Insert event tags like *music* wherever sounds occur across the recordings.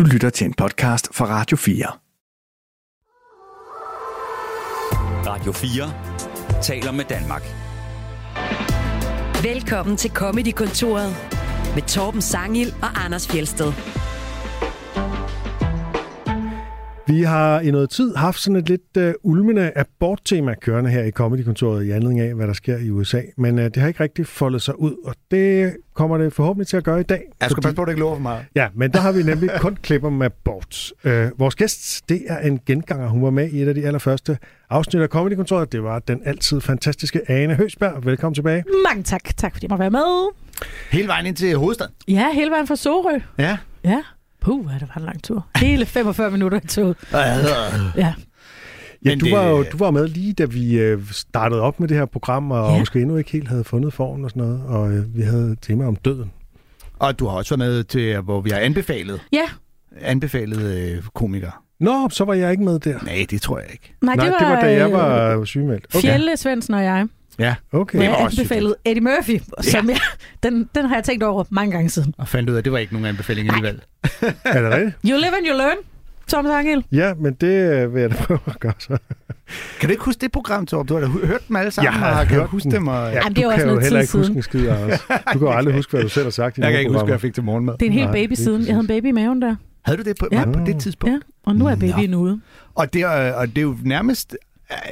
Du lytter til en podcast fra Radio 4. Radio 4 taler med Danmark. Velkommen til Comedy-kontoret med Torben Sangil og Anders Fjelsted. Vi har i noget tid haft sådan et lidt uh, ulmende aborttema kørende her i Comedy-kontoret i anledning af, hvad der sker i USA. Men uh, det har ikke rigtig foldet sig ud, og det kommer det forhåbentlig til at gøre i dag. Jeg skal passe på, at det ikke lover for meget. Ja, men der har vi nemlig *laughs* kun klipper med abort. Uh, vores gæst, det er en genganger. Hun var med i et af de allerførste afsnit af Comedy-kontoret. Det var den altid fantastiske Ane Høsberg. Velkommen tilbage. Mange tak. Tak fordi jeg må være med. Hele vejen ind til hovedstaden. Ja, hele vejen fra Sorø. Ja. Ja. Puh, det var en lang tur. Hele 45 *laughs* minutter i toget. Ja. Ja, du det- var jo du var med lige da vi øh, startede op med det her program, og Ja. måske endnu ikke helt havde fundet formen og sådan noget, og øh, vi havde et tema om døden. Og du har også været med til, hvor vi har anbefalet, Ja, anbefalet øh, komikere. Nå, så var jeg ikke med der. Nej, det tror jeg ikke. nej, Nej, det var, det var da jeg øh, var sygemeldt. Okay. Fjelle, Svendsen og jeg. Ja, Okay. Hvor Det var jeg også anbefalede Eddie Murphy, som jeg, den, den har jeg tænkt over mange gange siden. og fandt ud af, at det var ikke nogen anbefaling alligevel. *laughs* Er det rigtigt? You live and you learn, Tom Sangel. Ja, men det øh, vil jeg da prøve at gøre så. Kan du ikke huske det program, Torb? Du har da hørt dem alle sammen, Jeg har og kan hørt huske dem. Og... Ja, Jamen, det du er også kan jo noget heller tid ikke huske siden. en skid, Anders. Du kan jo *laughs* aldrig huske, hvad du selv har sagt i Jeg kan ikke huske, hvad jeg fik til morgenmad. Det er en hel Nej, baby siden. Jeg havde en baby i maven der. Havde du det på, Ja. ja. på det tidspunkt? Ja, og nu er Nå. babyen ude. Og, det er, og det er jo nærmest...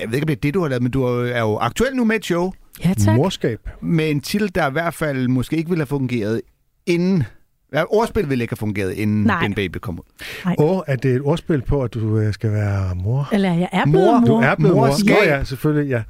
Jeg ved ikke, om det er det, du har lavet, men du er jo- er jo aktuel nu med et show Ja, tak. Morskab. med en titel, der i hvert fald måske ikke ville have fungeret inden... Ja, ordspil ville ikke have fungeret, inden Nej. den baby kom ud. Og er det et ordspil på, at du øh, skal være mor? Eller jeg er blevet Mor. mor. Du er blevet mor. Morskab. Nå ja, selvfølgelig, ja.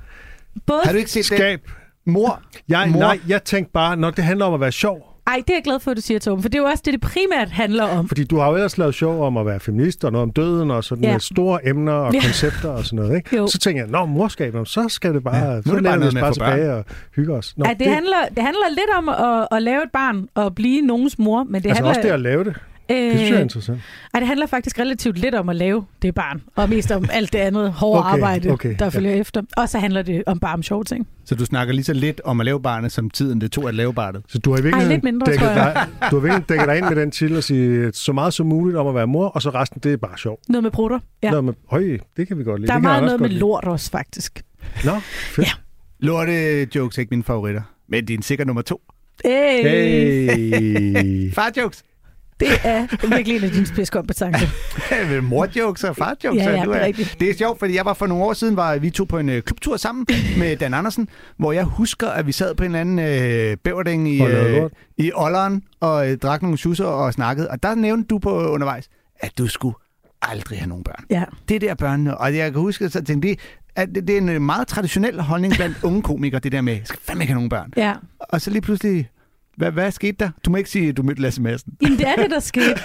Både... Har du ikke set? Skab. Mor. Jeg, Mor. nej, jeg tænkte bare, når det handler om at være sjov, Ej, det er jeg glad for, at du siger, Tom. For det er jo også det, det primært handler om. Fordi du har jo ellers lavet sjov om at være feminist og noget om døden og sådan Ja. ja. store emner og Ja. koncepter og sådan noget. Ikke? Jo. Så tænker jeg, nå, morskab, så skal det bare, Ja, nu så det bare noget tilbage og hygge os. Nå, Ej, det, handler, det handler lidt om at, at lave et barn og blive nogens mor, men det altså handler... også det at lave det. Det synes jeg er interessant. Ej, det handler faktisk relativt lidt om at lave det barn, og mest om alt det andet hårde Okay, arbejde, okay, der ja. følger efter. Og så handler det om bare om sjove ting. Så du snakker lige så lidt om at lave barnet, som tiden det tog at lave barnet. Så du har i virkeligheden lidt mindre, dækket, tror jeg. dig, du har virkelig dækket dig ind med den til at sige så meget som muligt om at være mor, og så resten, det er bare sjov. Noget med brutter. Ja. Noget med, høj, det kan vi godt lide. Der er meget noget med lide. lort også, faktisk. Nå, fedt. Ja. Lorte jokes er ikke mine favoritter, men det er en sikker nummer to. Hey. Hey. *laughs* Far jokes. Det er virkelig en af dine spidskompetencer. *laughs* Mor jokes og far jokes. Ja, ja, det er rigtigt. Det er sjovt, fordi jeg var for nogle år siden, var vi to på en øh, klubtur sammen med Dan Andersen, hvor jeg husker, at vi sad på en eller anden øh, bæverding i, øh, i Olleren og øh, drak nogle schusser og snakkede. Og der nævnte du på undervejs, at du skulle aldrig have nogen børn. Ja. Det der børnene, og jeg kan huske, at jeg tænkte, det, at det, det er en øh, meget traditionel holdning blandt unge komikere, det der med, jeg skal fandme ikke have nogen børn. ja. Og så lige pludselig, hvad, hvad skete der? Du må ikke sige, at du mødte Lasse Madsen. Jamen, det er det, der *laughs* skete.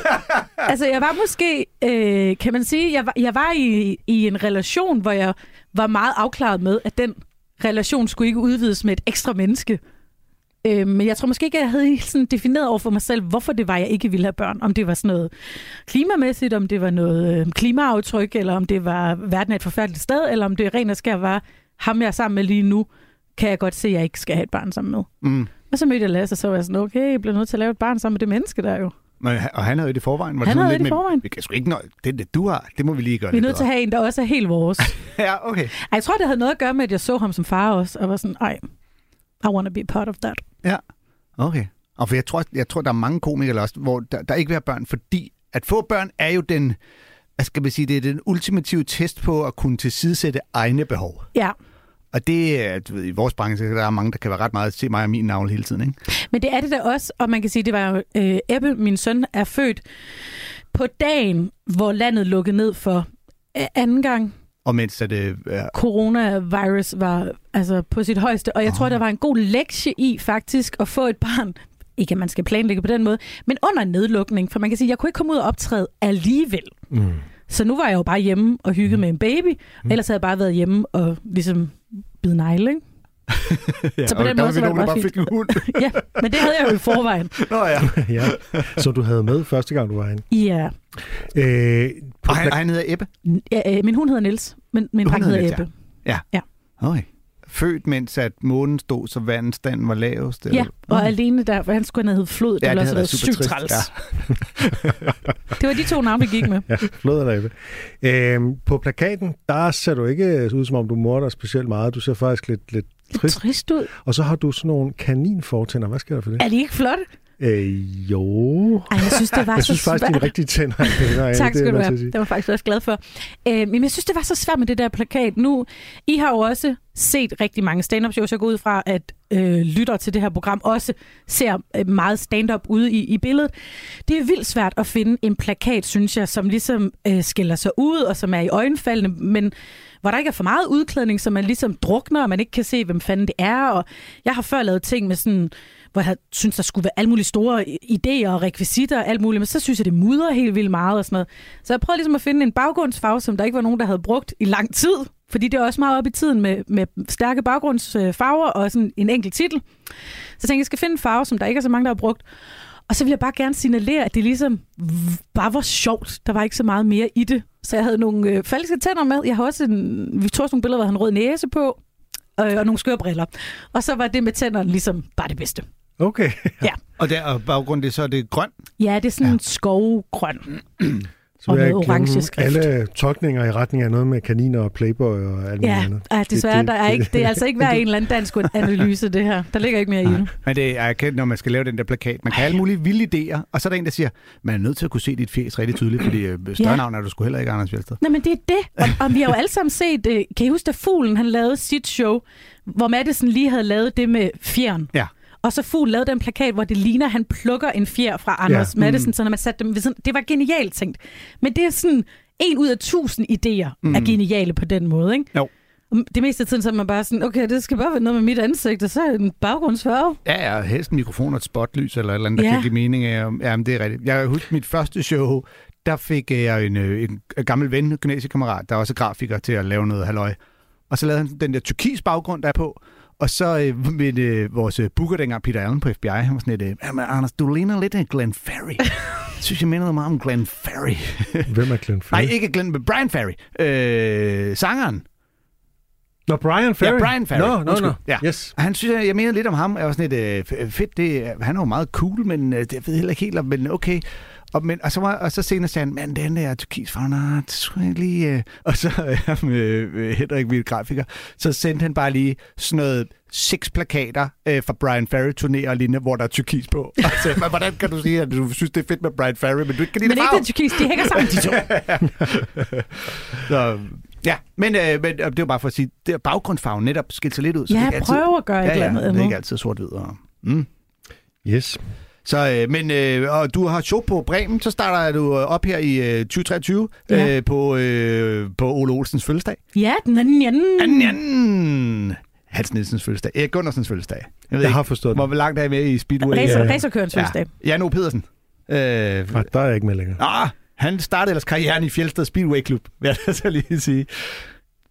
Altså, jeg var måske, øh, kan man sige, jeg var, jeg var i, i en relation, hvor jeg var meget afklaret med, at den relation skulle ikke udvides med et ekstra menneske. Øh, men jeg tror måske ikke, at jeg havde helt sådan defineret over for mig selv, hvorfor det var, jeg ikke ville have børn. Om det var sådan noget klimamæssigt, om det var noget øh, klimaaftryk, eller om det var verden er et forfærdeligt sted, eller om det rent og skær var ham, jeg er sammen med lige nu, kan jeg godt se, at jeg ikke skal have et barn sammen med. Mm. Og så mødte jeg Lasse, og så var jeg sådan, okay, jeg bliver nødt til at lave et barn sammen med det menneske der jo. Men, og han havde jo det i forvejen. Var Han havde lidt det i med- forvejen. Vi kan sgu ikke nå, det, det du har, det må vi lige gøre Vi er nødt til at have en, der også er helt vores. *laughs* Ja, okay. Ej, jeg tror, det havde noget at gøre med, at jeg så ham som far også, og var sådan, ej, I want to be part of that. Ja, okay. Og for jeg tror, jeg tror, der er mange komikere også, hvor der, der ikke vil have børn, fordi at få børn er jo den, hvad skal man sige, det er den ultimative test på at kunne tilsidesætte egne behov. Ja, Og det er, du ved, i vores branche, der er mange, der kan være ret meget at se mig og min navn hele tiden, ikke? men det er det da også, og man kan sige, det var jo, øh, Ebbe, min søn, er født på dagen, hvor landet lukkede ned for øh, anden gang. Og mens at det er Coronavirus var altså på sit højeste, og jeg tror, Ah. der var en god lektie i faktisk at få et barn, ikke at man skal planlægge på den måde, men under nedlukning, for man kan sige, jeg kunne ikke komme ud og optræde alligevel. Mm. Så nu var jeg jo bare hjemme og hygget med en baby. Mm. Ellers havde jeg bare været hjemme og ligesom bide negle, ikke? *laughs* ja, Så på og den der måde, var vi så var nogen, det der bare bare fik en hund. *laughs* Ja, men det havde jeg jo i forvejen. *laughs* Nå ja. ja. Så du havde med første gang, du var herinde. Ja. Øh, på Og han, han hedder Ebbe. ja øh, min hund hedder Niels, men min Hun dreng hedder hedder Niels, Ebbe. Okay. Født, mens at månen stod, så vandstanden var lavest. Ja, og alene der, for han skulle have heddet Flod, det Ja, været været sygt super trist, træls. Det var de to navne, vi gik med. Ja, flod øhm, På plakaten, der ser du ikke ud, som om du morder specielt meget. Du ser faktisk lidt, lidt Lidt trist. trist ud. Og så har du sådan nogle kaninfortænder. Hvad sker der for det? Er de ikke flotte? Øh, jo. Ej, jeg synes, det var *laughs* Jeg så synes faktisk, svært. dine rigtige tænder er pænere. af, Tak det skal du nødt til have. Det var faktisk også glad for. Øh, men jeg synes, det var så svært med det der plakat. Nu, I har jo også set rigtig mange stand-up shows. Jeg går ud fra, at øh, lytter til det her program også ser øh, meget stand-up ude i, i billedet. Det er vildt svært at finde en plakat, synes jeg, som ligesom øh, skiller sig ud, og som er i øjenfaldene, men hvor der ikke er for meget udklædning, så man ligesom drukner, og man ikke kan se, hvem fanden det er. Og jeg har før lavet ting med sådan hvor jeg synes, der skulle være alle mulige store idéer og rekvisitter og alt muligt, men så synes jeg, det mudrer helt vildt meget og sådan noget. Så jeg prøvede ligesom at finde en baggrundsfarve, som der ikke var nogen, der havde brugt i lang tid, fordi det er også meget op i tiden med, med stærke baggrundsfarver og sådan en enkelt titel. Så jeg tænkte, jeg skal finde en farve, som der ikke er så mange, der har brugt. Og så vil jeg bare gerne signalere, at det ligesom bare var sjovt. Der var ikke så meget mere i det. Så jeg havde nogle øh, falske tænder med. Jeg har også en, vi tog også nogle billeder, hvor han rød næse på, øh, og nogle skøre briller. Og så var det med tænderne ligesom bare det bedste. Okay. *laughs* Og der og baggrund det, så er det grøn. Ja, det er sådan ja. en skovgrøn. *clears throat* Så Og vil jeg noget orange skrift. alle tolkninger i retning af noget med kaniner og playboy og alt Ja, andet. ja desværre, det- der er ikke, det er altså ikke hver *laughs* en eller anden dansk analyse, det her. Der ligger ikke mere i det. Men det er kendt, når man skal lave den der plakat. Man kan have alle mulige vilde idéer, og så er der en, der siger, man er nødt til at kunne se dit fjes rigtig tydeligt, fordi øh, større Ja. navn er du sgu heller ikke, Anders Fjeldsted. Nej, men det er det. Og, og vi har jo alle sammen set, øh, kan I huske, da Fuglen han lavede sit show, hvor Madison lige havde lavet det med fjern. Ja. Og så Fugl lavede den plakat, hvor det ligner, at han plukker en fjer fra Anders Ja. ja. Madison, så når man satte dem ved sådan, det var genialt tænkt. Men det er sådan, en ud af tusind idéer mm. er geniale på den måde, ikke? Jo. Det meste af tiden så er man bare sådan, okay, det skal bare være noget med mit ansigt, og så er det en baggrundsfarve. Ja, ja, helst en mikrofon og et spotlys eller et eller andet, der Ja. kan give mening af. Ja, men det er rigtigt. Jeg husker mit første show, der fik jeg en, øh, en gammel ven, en gymnasiekammerat, der er også grafiker til at lave noget halløj. Og så lavede han den der turkis baggrund, der er på. Og så øh, med øh, vores øh, booker dengang, Peter Allen på FBI, han var sådan lidt, øh, "Jamen, Anders, du ligner lidt af Glenn Ferry. Jeg *laughs* synes, jeg minder meget om Glenn Ferry. *laughs* Hvem er Glenn Ferry? Nej, ikke Glenn, men Brian Ferry. Øh, sangeren. Nå, Brian Ferry. Ja, Brian Ferry. Nå, nå, Undskyld. nå. Ja. Yes. Og Han synes, jeg, jeg mener lidt om ham. Jeg var sådan lidt øh, fedt. Det, han er jo meget cool, men øh, det jeg ved heller ikke helt, om- men okay. Og, men, og, så, var, og så senere sagde han, men den der turkis nej, det skulle jeg lige... Øh. Og så *laughs* øh, med øh, Henrik, min grafiker, så sendte han bare lige sådan noget seks plakater øh, fra Brian Ferry turnéer og lignende, hvor der er turkis på. Og så, sagde, "Men hvordan kan du sige, at du synes, det er fedt med Brian Ferry, men du ikke kan lide Men det ikke den turkis, de hænger sammen, de to. *laughs* Så, ja, men, øh, men det var bare for at sige, det er baggrundsfarven netop skilt sig lidt ud. Så det er Ja, ikke altid, prøv at gøre et ja, eller ja, andet det er ikke altid sort-hvid. Og, mm. Yes. Så, øh, men øh, og du har show på Bremen, så starter du øh, op her i øh, 2023 Ja. øh, på, øh, på Ole Olsens fødselsdag. Ja, den anden, anden. Anden, anden. Hans Nielsens fødselsdag. Erik Gundersens fødselsdag. Jeg, ved Jeg ikke, har forstået Hvor langt er jeg med i Speedway? Racer, racerkørens fødselsdag. ja. Jan O. Pedersen. Øh, Nej, der er jeg ikke med længere. ah, han startede ellers karrieren i Fjeldsted Speedway Club, vil jeg *laughs* så lige sige.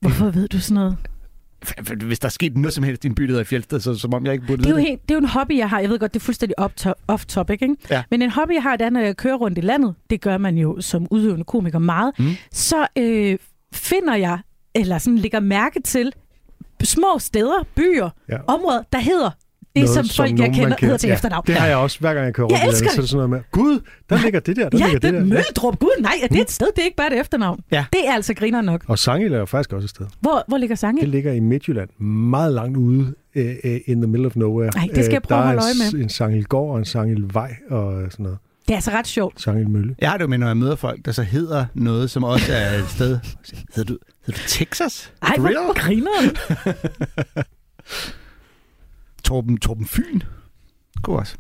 Hvorfor ved du sådan noget? Hvis der er sket noget som helst i en by, der hedder Fjeldsted, så som om jeg ikke burde Det er, jo det. helt, det er jo en hobby, jeg har. Jeg ved godt, det er fuldstændig off- off-topic, ikke? Ja. Men en hobby, jeg har, det er, når jeg kører rundt i landet, det gør man jo som udøvende komiker meget, Mm. så øh, finder jeg, eller sådan lægger mærke til, små steder, byer, Ja. områder, der hedder det, Noget, som folk, jeg nogen, kender, hedder til Ja, efternavn. Det har jeg også, hver gang jeg kører Jeg rundt i landet, elsker så er det sådan noget med, Gud, der ligger det der, der Ja, ligger det det er der. Ja. Møldrup. Gud, nej, er det et sted? Det er ikke bare et efternavn. Ja. Det er altså griner nok. Og Sangil er jo faktisk også et sted. Hvor, hvor ligger Det Sange? ligger i Midtjylland, meget langt ude uh, in the middle of nowhere. Ej, det skal jeg Øh, prøve at holde Der øje er en, Sangilgård og en Sangilvej og sådan noget. Det er altså ret sjovt. Sangilmølle. Jeg har det jo med, når jeg møder folk, der så hedder noget, som også er et sted. Hedder du, hedder du Texas? Ej, hvor griner *laughs* Torben, Torben Fyn. God også.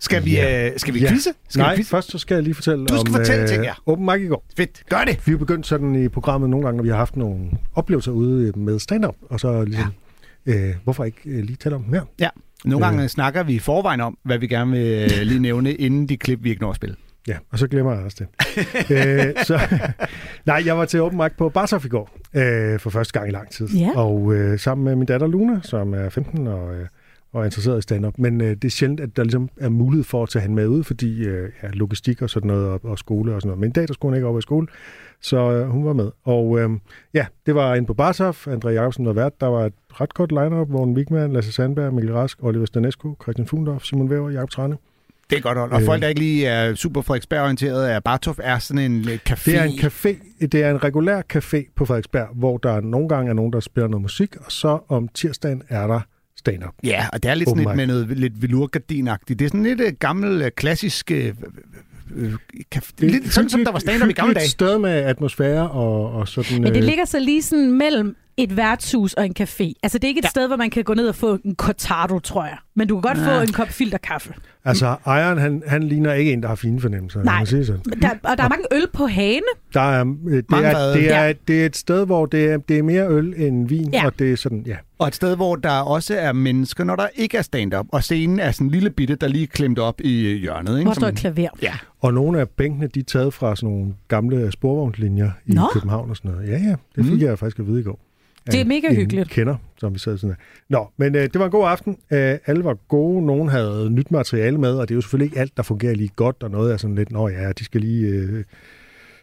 Skal vi, Ja. øh, skal vi Ja. quizze? Skal Nej, vi quizze? først så skal jeg lige fortælle Du skal om fortælle ting, ja. Open Mic i går. Fedt. Gør det. Vi er begyndt sådan i programmet nogle gange, når vi har haft nogle oplevelser ude med stand-up, og så ligesom, ja. øh, hvorfor ikke øh, lige tale om dem her? Ja. Nogle Øh. gange snakker vi i forvejen om, hvad vi gerne vil øh, lige nævne, inden de klip, vi ikke når at spille. Ja, og så glemmer jeg også *laughs* det. øh, så, *laughs* nej, jeg var til Open Mic på Barsof i går, øh, for første gang i lang tid. Ja. Og øh, sammen med min datter Luna, som er 15, og, øh, og er interesseret i stand-up. Men øh, det er sjældent, at der ligesom er mulighed for at tage hende med ud, fordi øh, ja, logistik og sådan noget, og, og skole og sådan noget. Men i dag, der skulle hun ikke op i skole, så øh, hun var med. Og øh, ja, det var inde på Barshof, André Jacobsen var vært. Der var et ret godt line-up, Morten Wigman, Lasse Sandberg, Mikkel Rask, Oliver Stanescu, Christian Fundorf, Simon Væver, Jakob Trane. Det er godt hold. Og Øh. folk, der ikke lige er super Frederiksberg-orienteret, er Bartov er sådan en øh, café. Det er en café, det er en regulær café på Frederiksberg, hvor der nogle gange er nogen, der spiller noget musik, og så om tirsdagen er der stand-up. Ja, og det er lidt Open sådan lidt med noget lidt velurgardinagtigt. Det er sådan lidt uh, gammel, uh, klassisk... Uh, uh, caf- lidt sådan, som der var stand-up i gamle dage. sted med atmosfære og, og sådan... Men det øh, ligger så lige sådan mellem et værtshus og en café. Altså, det er ikke et ja. sted, hvor man kan gå ned og få en cortado, tror jeg. Men du kan godt Ja. få en kop filterkaffe. Altså, ejeren, han, han ligner ikke en, der har fine fornemmelser. Nej. sige sådan. Der, og der er mange øl på hane. Der er, øh, det, er, det, er, Ja. det er et sted, hvor det er, det er mere øl end vin, Ja. og det er sådan, ja. Og et sted, hvor der også er mennesker, når der ikke er stand-up. Og scenen er sådan en lille bitte, der lige er klemt op i øh, hjørnet. Ikke? Hvor står et klaver. Ja. Og nogle af bænkene, de er taget fra sådan nogle gamle sporvognslinjer i Nå. København og sådan noget. Ja, ja, det fik Mm. jeg faktisk at vide i går. Det er mega en hyggeligt. kender, som vi sad sådan her. Nå, men øh, det var en god aften. Øh, alle var gode. Nogen havde nyt materiale med, og det er jo selvfølgelig ikke alt, der fungerer lige godt, og noget er sådan lidt, nå ja, de skal lige øh,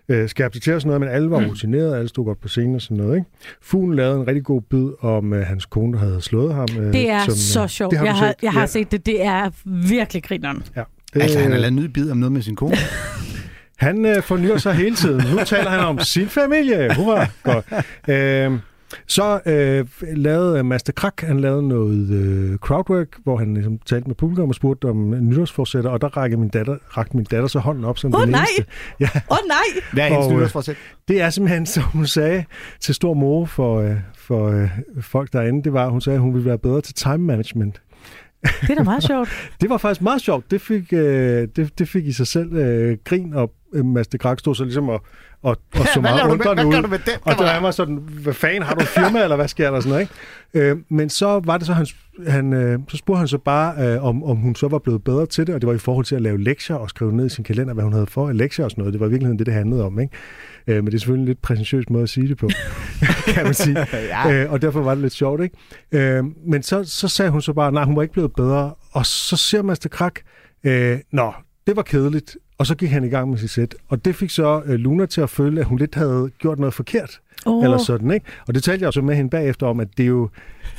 øh, skærpe sig til og sådan noget, men alle var rutinerede, alle stod godt på scenen og sådan noget. Ikke? Fuglen lavede en rigtig god bid om øh, hans kone, der havde slået ham. Øh, Det er som, øh, så sjovt. Det har jeg, har, set. jeg har ja. set det. Det er virkelig grineren. Ja. Altså, han har Øh, lavet en ny bid om noget med sin kone. *laughs* Han øh, fornyer sig hele tiden. Nu taler han om sin familie. Hurra. Godt. Øh, så øh, lavede øh, Master Krak, han lavede noget øh, crowdwork, hvor han ligesom, talte med publikum og spurgte om nytårsforsætter, og der rakte min datter, rakte min datter så hånden op som Åh, den nej! eneste. Ja, Åh oh, nej! Hvad er hendes Og, øh, nytårsforsæt? det er simpelthen, *laughs* som hun sagde til stor mor for, øh, for øh, folk derinde, det var, hun sagde, at hun ville være bedre til time management. Det er da meget *laughs* sjovt. Det var faktisk meget sjovt. Det fik, øh, det, det fik i sig selv øh, grin, og øh, Master Krak stod så ligesom og, og, og så *laughs* Hvad meget undrende hvad gør ud. du med den, Og der han var sådan, hvad fanden, har du et firma, eller hvad sker der? Sådan noget, ikke? Øh, men så var det så, han, han, øh, så spurgte han så bare, øh, om, om hun så var blevet bedre til det, og det var i forhold til at lave lektier og skrive ned i sin kalender, hvad hun havde for af lektier og sådan noget. Det var i virkeligheden det, det handlede om, ikke? Øh, men det er selvfølgelig en lidt præsentøs måde at sige det på, *laughs* kan man sige. *laughs* Ja. Øh, og derfor var det lidt sjovt, ikke? Øh, men så, så sagde hun så bare, nej, hun var ikke blevet bedre. Og så ser Master Krak, øh, nå, det var kedeligt. Og så gik han i gang med sit sæt. Og det fik så øh, Luna til at føle, at hun lidt havde gjort noget forkert. Oh. Eller sådan, ikke? Og det talte jeg også med hende bagefter om, at det er jo,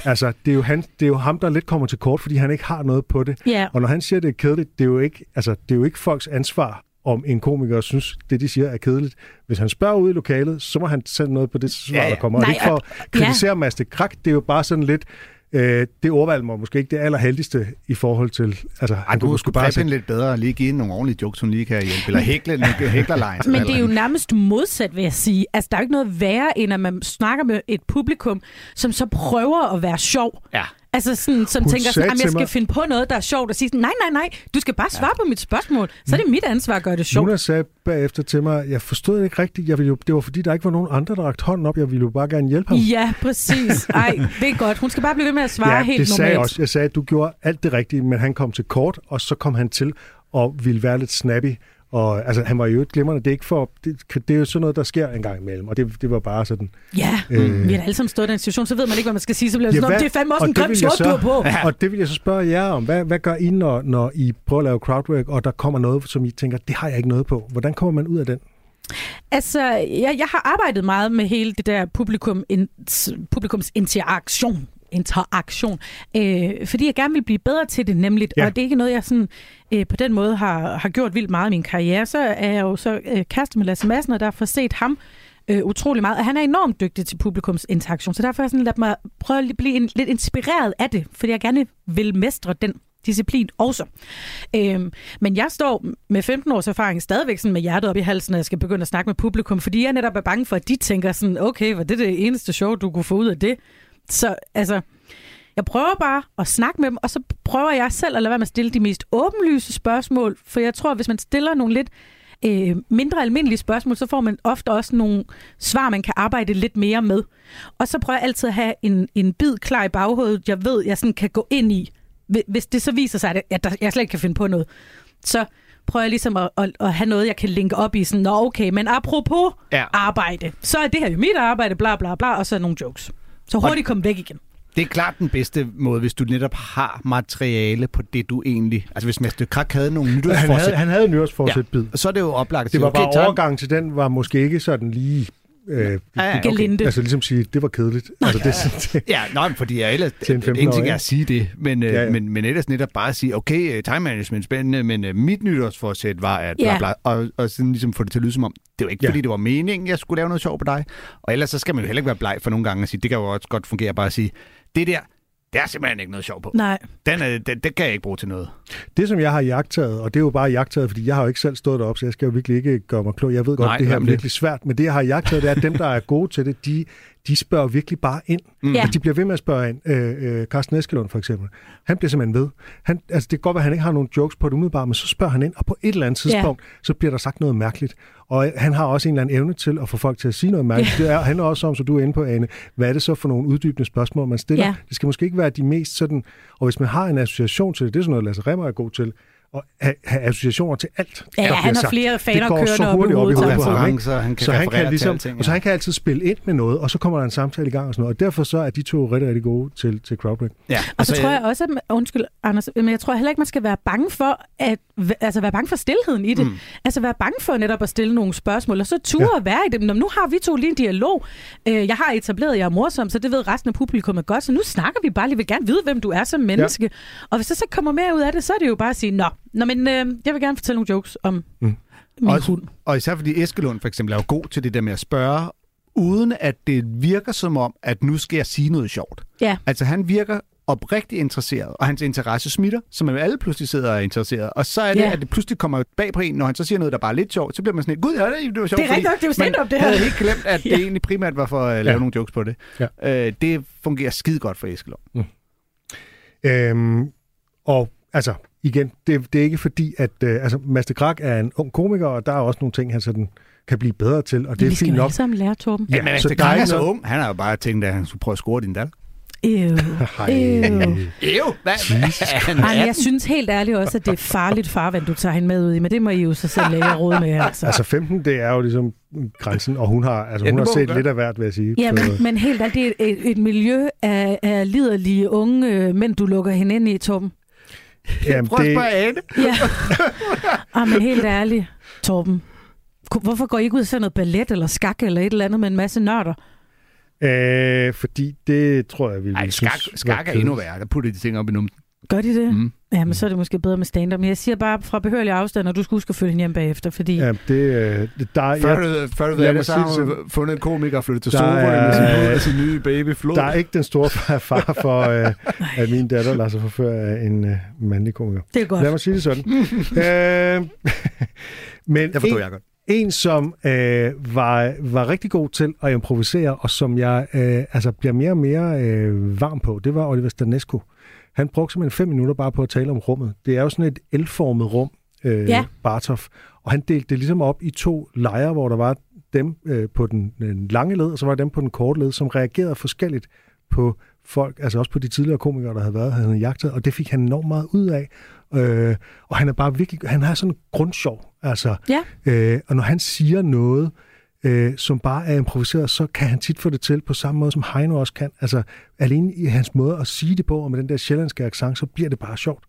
altså, det er jo, han, det er jo ham, der lidt kommer til kort, fordi han ikke har noget på det. Ja. Og når han siger, at det er kedeligt, det er jo ikke, altså, det er jo ikke folks ansvar, om en komiker synes, det de siger er kedeligt. Hvis han spørger ud i lokalet, så må han sætte noget på det svar, Ja, der kommer. Og Nej, det er ikke for at kritisere ja. Master Krak, det er jo bare sådan lidt, øh, det ordvalg var måske ikke det allerheldigste i forhold til, altså, Ej, du måske sgu bare sætte, lidt bedre og lige give nogle ordentlige jokes, hun lige kan hjælpe. Eller hækle, hæklerlejen. Men det er jo nærmest modsat, vil jeg sige. Altså, der er jo ikke noget værre, end at man snakker med et publikum, som så prøver at være sjov. Ja. Altså sådan, som Hun tænker sådan, at jeg skal mig- finde på noget, der er sjovt, og sige sådan, nej, nej, nej, du skal bare svare ja. på mit spørgsmål. Så er det mit ansvar at gøre det sjovt. Luna sagde bagefter til mig, jeg forstod det ikke rigtigt, jeg ville jo, det var fordi, der ikke var nogen andre, der rakte hånden op, jeg ville jo bare gerne hjælpe ham. Ja, præcis. *laughs* Ej, det er godt. Hun skal bare blive ved med at svare ja, helt det sagde normalt. jeg også. Jeg sagde, at du gjorde alt det rigtige, men han kom til kort, og så kom han til og ville være lidt snappy. Og altså, han var jo ikke glimrende. Det er, ikke for, det, det er jo sådan noget, der sker en gang imellem. Og det, det var bare sådan... Ja, Øh. øh... vi har alle sammen stået i den situation, så ved man ikke, hvad man skal sige. Så bliver det Ja, sådan, hvad- "Nå, det er fandme også og en grim skjort, du har på. *laughs* Ja. Og det vil jeg så spørge jer om. Hvad, hvad gør I, når, når I prøver at lave crowdwork, og der kommer noget, som I tænker, det har jeg ikke noget på? Hvordan kommer man ud af den? Altså, jeg, jeg har arbejdet meget med hele det der publikum, in, publikums interaktion interaktion, øh, fordi jeg gerne vil blive bedre til det nemlig, Ja. og det er ikke noget, jeg sådan, øh, på den måde har, har gjort vildt meget i min karriere. Så er jeg jo så øh, kæreste med Lasse Madsen, og der har set ham øh, utrolig meget, og han er enormt dygtig til publikums interaktion, så derfor har jeg sådan mig prøve at blive en, lidt inspireret af det, fordi jeg gerne vil mestre den disciplin også. Øhm, men jeg står med 15 års erfaring stadigvæk sådan med hjertet op i halsen, når jeg skal begynde at snakke med publikum, fordi jeg netop er bange for, at de tænker sådan, okay, var det det eneste show, du kunne få ud af det? Så altså, jeg prøver bare at snakke med dem, og så prøver jeg selv at lade være med at stille de mest åbenlyse spørgsmål, for jeg tror, at hvis man stiller nogle lidt øh, mindre almindelige spørgsmål, så får man ofte også nogle svar, man kan arbejde lidt mere med. Og så prøver jeg altid at have en, en bid klar i baghovedet, jeg ved, jeg sådan kan gå ind i. Hvi- Hvis det så viser sig, at jeg, at jeg slet ikke kan finde på noget, så prøver jeg ligesom at, at, at have noget, jeg kan linke op i. Sådan, Nå okay, men apropos Ja. arbejde, så er det her jo mit arbejde, bla bla bla, og så nogle jokes. Så hurtigt komme væk igen. Det er klart den bedste måde, hvis du netop har materiale på det, du egentlig... Altså hvis Master Krak havde nogle Han nytårsforsæt, havde, han havde en nyårsforsæt-bid. så er det jo oplagt Det var okay, bare tag- overgang til den, var måske ikke sådan lige... Øh, Ja, ja, okay. Gelinde. Altså ligesom sige, det var kedeligt. Altså, det, sådan- det, Ja, nej, men fordi jeg ellers, Til en det, det, 15-årig, en ting er at sige det, men, ja, Ja, ja. ja. Men, men ellers netop bare at sige, okay, øh, time management spændende, men uh, mit nytårsforsæt var at bla, Ja. bla, og, og sådan ligesom få det til at lyde som om, det var ikke Ja. fordi, det var meningen, jeg skulle lave noget sjov på dig. Og ellers så skal man jo heller ikke være bleg for nogle gange at sige, det kan jo også godt fungere bare at sige, det der, det er simpelthen ikke noget sjov på. Nej. Den, er, den, den kan jeg ikke bruge til noget. det, som jeg har jagtaget, og det er jo bare jagtaget, fordi jeg har jo ikke selv stået deroppe, så jeg skal jo virkelig ikke gøre mig klog. Jeg ved godt, Nej, det her er virkelig svært, men det, jeg har jagtaget, det er, at dem, der er gode til det, de, de spørger virkelig bare ind. Mm. Ja. Altså, de bliver ved med at spørge ind. Øh, øh, Carsten Eskelund for eksempel. Han bliver simpelthen ved. Han, altså, det kan godt være, at han ikke har nogen jokes på det umiddelbart, men så spørger han ind, og på et eller andet tidspunkt, ja. så bliver der sagt noget mærkeligt. Og han har også en eller anden evne til at få folk til at sige noget mærkeligt. Ja. Det er, handler også om, så du er inde på, Ane, hvad er det så for nogle uddybende spørgsmål, man stiller? Ja. Det skal måske ikke være de mest sådan... Og hvis man har en association til det, det er sådan noget, Lasse Remmer er god til, at have, have associationer til alt, Ja, der han har sagt. flere Det faner går så kørende op i hurtigt op i hovedet. på ham? Referencer, han kan så han kan referere til ligesom, alting, og så ja. han kan altid spille ind med noget, og så kommer der en samtale i gang og sådan noget. Og derfor så er de to rigtig, rigtig gode til, til crowdwork. Ja, Og så tror jeg også, at, undskyld, Anders, men jeg tror heller ikke, man skal være bange for at, altså være bange for stillheden i det. Mm. Altså være bange for netop at stille nogle spørgsmål, og så ture ja. at være i det. Nå, nu har vi to lige en dialog. Øh, Jeg har etableret, at jeg er morsom, så det ved resten af publikummet godt, så nu snakker vi bare lige. Vi vil gerne vide, hvem du er som menneske. Ja. Og hvis der så kommer mere ud af det, så er det jo bare at sige, nå, nå men øh, jeg vil gerne fortælle nogle jokes om mm. min Også- hund. Og især fordi Eskelund for eksempel er jo god til det der med at spørge, uden at det virker som om, at nu skal jeg sige noget sjovt. Ja. Altså han virker oprigtigt interesseret, og hans interesse smitter, så man alle pludselig sidder og er interesseret. Og så er det, Ja. at det pludselig kommer bag på en, når han så siger noget, der bare er lidt sjovt, så bliver man sådan lidt, gud, ja, det var sjovt. Det er rigtigt nok, det er jo stand-up, det her. havde helt glemt, at *laughs* det Ja. egentlig primært var for at lave Ja. nogle jokes på det. Ja. Øh, det fungerer skide godt for Eskelund. Øhm, og altså, igen, det, det er ikke fordi, at øh, altså, Master Krak er en ung komiker, og der er også nogle ting, han sådan kan blive bedre til, og det vi er skal fint jo nok. alle sammen lære, Torben. Ja, men så det der er så ung. Han har jo bare tænkt, at han skulle prøve at score din dal. Ew. Ew, Ew. hvad? Jeg synes helt ærligt også, at det er farligt farvand, du tager hende med ud i, men det må I jo så selv lægge råd med. Altså. Altså 15, det er jo ligesom grænsen, og hun har, altså, Ja, hun har set lidt af hvert, vil jeg sige. Ja, men, men helt ærligt, det er et, et miljø af, af liderlige unge øh, mænd, du lukker hende ind i, Torben. Jamen, Prøv at det, spørge Ane. Ja. ah, men helt ærligt, Torben. Hvorfor går I ikke ud og ser noget ballet eller skak eller et eller andet med en masse nørder? øh, fordi det tror jeg, vi Ej, skak, skak er endnu værre. Der putter de ting op i numsen. Gør de det? Mm. Ja, men så er det måske bedre med stand-up. Men jeg siger bare fra behørlig afstand, og du skal huske at følge hende hjem bagefter, fordi... Ja, det, øh, der, Før jeg, du, før du ved det, så har hun fundet en komiker og flyttet til er- med sin, sin nye baby Flo. der er ikke den store far, for, øh, at min datter lader sig forføre af en øh, mandlig komiker. Det er godt. Lad mig sige det sådan. *laughs* øh, men Det forstår en, jeg godt. en, som øh, var, var rigtig god til at improvisere, og som jeg øh, altså bliver mere og mere øh, varm på, det var Oliver Stanesco. Han brugte simpelthen fem minutter bare på at tale om rummet. Det er jo sådan et L-formet rum, øh, Ja. Bartov. Og han delte det ligesom op i to lejre, hvor der var dem øh, på den, den lange led, og så var der dem på den korte led, som reagerede forskelligt på folk, altså også på de tidligere komikere, der havde været, han havde jagtet, og det fik han enormt meget ud af. Øh, og han er bare virkelig, han har sådan en grundsjov, altså. Ja. Øh, og når han siger noget, øh, som bare er improviseret, så kan han tit få det til på samme måde, som Heino også kan. Altså alene i hans måde at sige det på, og med den der sjællandske accent, så bliver det bare sjovt.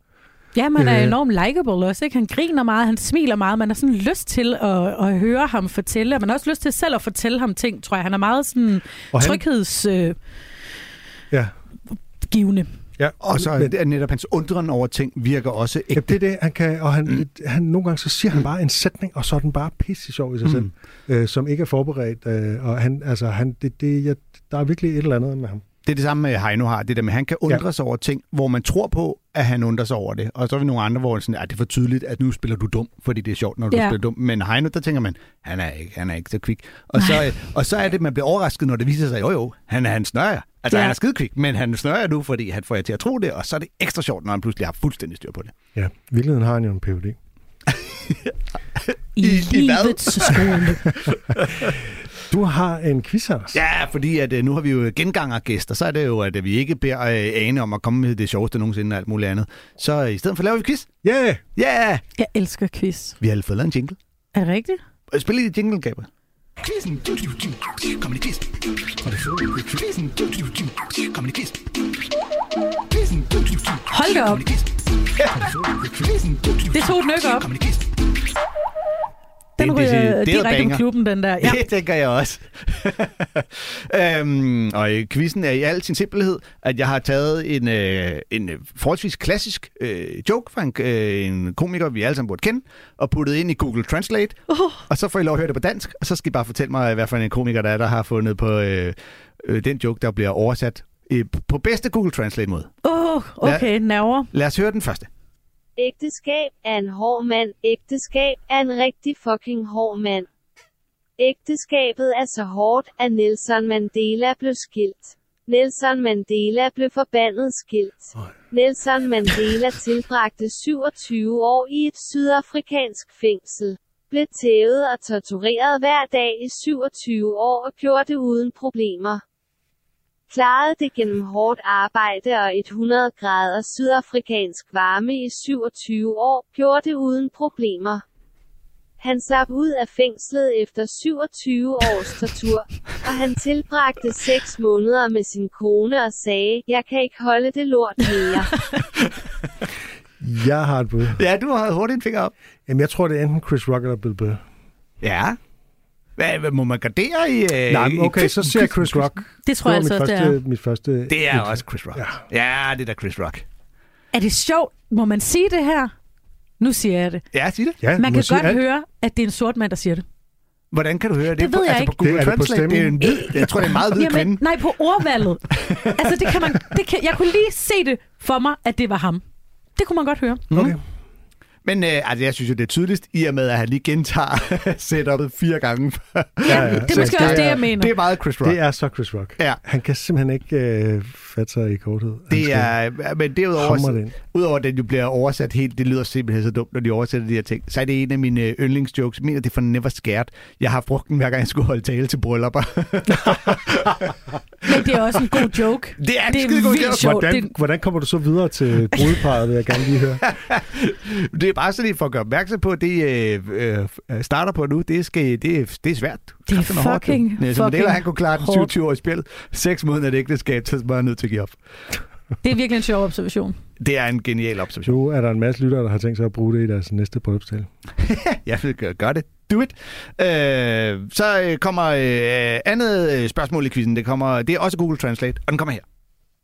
Ja, man er Øh. enormt likable også. Ikke? Han griner meget, han smiler meget. Man har sådan lyst til at, at høre ham fortælle, og man har også lyst til selv at fortælle ham ting, tror jeg. Han er meget sådan han, tryghedsgivende. ja, Øh, ja, Og så men- er netop hans undren over ting virker også Ja, ægte. det er det, han kan, og han, mm. han, nogle gange så siger han bare en sætning, og så er den bare pisse sjov i sig selv, øh, som ikke er forberedt, øh, og han, altså, han, det, det, ja, der er virkelig et eller andet med ham. Det er det samme med Heino har. Det der med, at han kan undre Ja. sig over ting, hvor man tror på, at han undrer sig over det. Og så er vi nogle andre, hvor sådan, at det er for tydeligt, at nu spiller du dum, fordi det er sjovt, når du Ja. spiller dum. Men Heino, der tænker man, han er ikke, han er ikke så kvik. Og så, øh, og så er det, man bliver overrasket, når det viser sig, jo jo, han, er- han snører. Altså, Ja. han er skidekvik, men han snører nu, fordi han får jer til at tro det, og så er det ekstra sjovt, når han pludselig har fuldstændig styr på det. Ja, i virkeligheden har han jo en PhD. *laughs* I, I- livets skole. *laughs* Du har en quiz, Anders. Ja, fordi at, øh, nu har vi jo gengangergæster, så er det jo, at øh, vi ikke beder øh, Ane om at komme med det sjoveste nogensinde og alt muligt andet. Så i stedet for laver vi quiz. Yeah! Ja! Yeah! Jeg elsker quiz. Vi har fået lavet en jingle. Er det rigtigt? Spil lige jingle, Gabriel. Quizzen. Comedy Quiz. Quizzen. Comedy Quiz. Quizzen. Hold da op. Det tog et nyk op. Den Det er ryger decideret direkte banger. klubben, den der. *laughs* Ja. Det tænker jeg også. *laughs* øhm, og quizzen er i al sin simpelhed, at jeg har taget en, øh, en øh, forholdsvis klassisk øh, joke fra en, øh, en komiker, vi alle sammen burde kende, og puttet ind i Google Translate, Uh, og så får I lov at høre det på dansk, og så skal I bare fortælle mig, hvad for en komiker der er, der har fundet på øh, øh, den joke, der bliver oversat øh, på bedste Google Translate-måde. uh, okay, nerver. Lad os høre den første. Ægteskab er en hård mand. Ægteskab er en rigtig fucking hård mand. Ægteskabet er så hårdt, at Nelson Mandela blev skilt. Nelson Mandela blev forbandet skilt. Nelson Mandela tilbragte 27 år i et sydafrikansk fængsel. Blev tævet og tortureret hver dag i 27 år og gjorde det uden problemer klarede det gennem hårdt arbejde og 100 grader sydafrikansk varme i 27 år, gjorde det uden problemer. Han slap ud af fængslet efter 27 års tortur, og han tilbragte 6 måneder med sin kone og sagde, jeg kan ikke holde det lort mere. *laughs* Jeg har et bud. Ja, du har hurtigt en finger op. Jamen, jeg tror, det er enten Chris Rock eller Bill Burr. Ja. Hvad, hvad må man gardere i? Øh, Nej, i okay, quiz- så ser jeg Chris Rock. Det tror jeg altså det er. mit første... Det er også Chris Rock. Ja. Ja, det er da Chris Rock. Er det sjovt? Må man sige det her? Nu siger jeg det. Ja, sig det. Ja, Man kan godt alt. høre, at det er en sort mand, der siger det. Hvordan kan du høre det? Det ved jeg altså ikke. På Google Det- er det på Translate, det er en jeg tror, det er en meget hvid Jamen, kvinde. nej, på ordvalget. altså, det kan man, det kan, jeg kunne lige se det for mig, at det var ham. Det kunne man godt høre. Okay. Men øh, altså, jeg synes jo, det er tydeligst, i og med, at han lige gentager *laughs* setup'et fire gange. *laughs* Ja, ja. Det er Så måske også det, jeg mener. Det er meget Chris Rock. Det er så Chris Rock. Ja. Han kan simpelthen ikke øh, fatte sig i korthed. Han Det er, men derudover, det udover at den jo bliver oversat helt, det lyder simpelthen så dumt, når de oversætter de her ting, så er det en af mine yndlingsjokes. Jeg mener, det er fra Never Scared. Jeg har brugt den, hver gang jeg skulle holde tale til bryllupper. Men det er også en god joke. det er en Det er skidegod vildt joke. Hvordan, det- hvordan kommer du så videre til brudeparret, vil jeg gerne lige høre. *laughs* Det er bare sådan, for at gøre opmærksom på, at det øh, øh, starter på nu, det, skal, det, er, det er svært. Det er Kraften hårdt, fucking, jo. Nelson Mandela, fucking han kunne klare den hårdt. 27 år i spil. Seks måneder af et ægteskab, så var jeg nødt til at give op. Det er virkelig en sjov observation. Det er en genial observation. Nu er der en masse lyttere, der har tænkt sig at bruge det i deres næste bryllupstale. *laughs* Jeg vil gøre, gør det. Do it. Øh, så øh, kommer øh, andet øh, spørgsmål i quizzen. Det, kommer, det er også Google Translate, og den kommer her.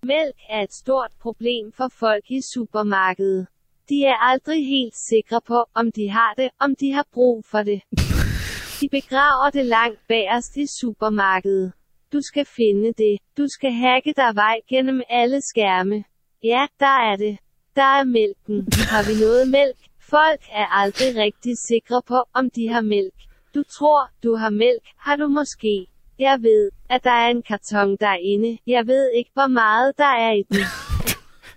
Mælk er et stort problem for folk i supermarkedet. De er aldrig helt sikre på, om de har det, om de har brug for det. *laughs* De begraver det langt bagerst i supermarkedet. Du skal finde det. Du skal hacke dig vej gennem alle skærme. Ja, der er det. Der er mælken. Har vi noget mælk? Folk er aldrig rigtig sikre på, om de har mælk. Du tror, du har mælk, har du måske. Jeg ved, at der er en karton derinde. Jeg ved ikke, hvor meget der er i den.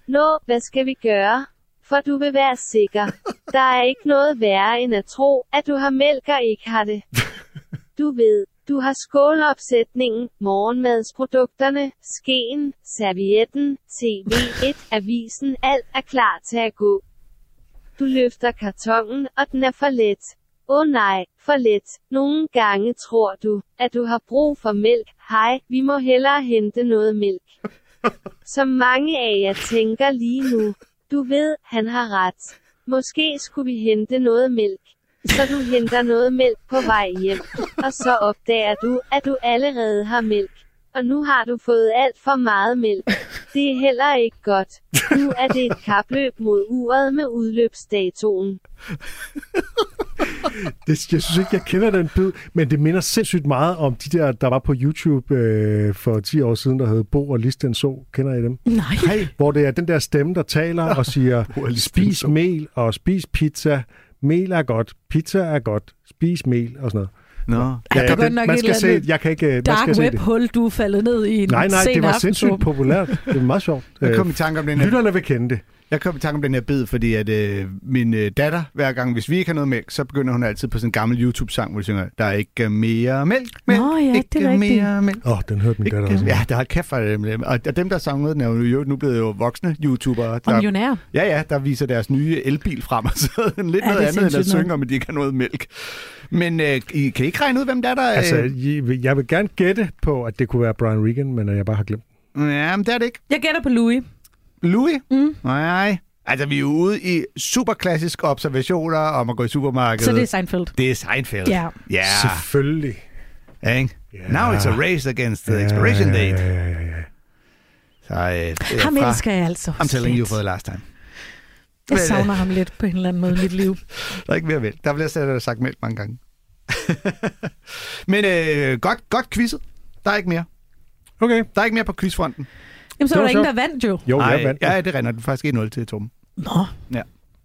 Nå, hvad skal vi gøre? For du vil være sikker. Der er ikke noget værre end at tro, at du har mælk og ikke har det. Du ved, du har skålopsætningen, morgenmadsprodukterne, skeen, servietten, TV1, avisen, alt er klar til at gå. Du løfter kartongen, og den er for let. Åh oh nej, for let. Nogle gange tror du, at du har brug for mælk. Hej, vi må hellere hente noget mælk. Som mange af jer tænker lige nu. Du ved, han har ret. Måske skulle vi hente noget mælk. Så du henter noget mælk på vej hjem. Og så opdager du, at du allerede har mælk. Og nu har du fået alt for meget mælk. Det er heller ikke godt. Nu er det et kapløb mod uret med udløbsdatoen. Det, jeg synes ikke, jeg kender den bid, men det minder sindssygt meget om de der, der var på YouTube øh, for 10 år siden, der hed Bo og Listen Så. Kender I dem? Nej. Hej. Hvor det er den der stemme, der taler og siger, spis mel og spis pizza. Mel er godt, pizza er godt, spis mel og sådan noget. Nå. det er godt nok man skal se, jeg kan ikke, Dark web-hul, du er faldet ned i en Nej, nej, sen det var sindssygt *laughs* populært. Det var meget sjovt. Jeg kom Øh, i tanke om den her. Lytterne vil kende det. Jeg kom i tanke om den her bid, fordi at øh, min øh, datter, hver gang, hvis vi ikke har noget mælk, så begynder hun altid på sådan en gammel YouTube-sang, hvor de synger, der er ikke mere mælk, mælk, Nå ja, ikke det er rigtigt. mere mælk. Åh, oh, den hørte min datter også. Ja, der har kæft for det. Og og dem, der sang med den, er jo nu blevet jo voksne YouTubere. Og Der, millionær. ja, ja, der viser deres nye elbil frem, *laughs* og så det lidt Ja, noget det andet, end at synge om, at de ikke har noget mælk. Men øh, I, kan I ikke regne ud, hvem der er, der... Øh, Altså, jeg- jeg vil gerne gætte på, at det kunne være Brian Regan, men at jeg bare har glemt. ja, men det er det ikke. Jeg gætter på Louis. Louis? Mm. Nej. Altså, vi er jo ude i superklassiske observationer om at gå i supermarkedet. Så det er Seinfeld. det er Seinfeld. Ja. Ja. Selvfølgelig. ja. Ikke? Ja. Now it's a race against the expiration date. Ja, ja, ja, ja. Så, øh, det Ham fra- elsker jeg altså. I'm telling you for the last time. Jeg øh, savner ham lidt på en eller anden måde i mit liv. *laughs* Der er ikke mere mælk. Der bliver slet sagt mælk mange gange. *laughs* Men øh, godt, godt quizet. Der er ikke mere. Okay. Der er ikke mere på quizfronten. Jamen, så var var der ingen, sjovt. der vandt jo. Jo, Ej, jeg vandt. Ja, det render den faktisk 1-0 til Torben. Nå. Ja.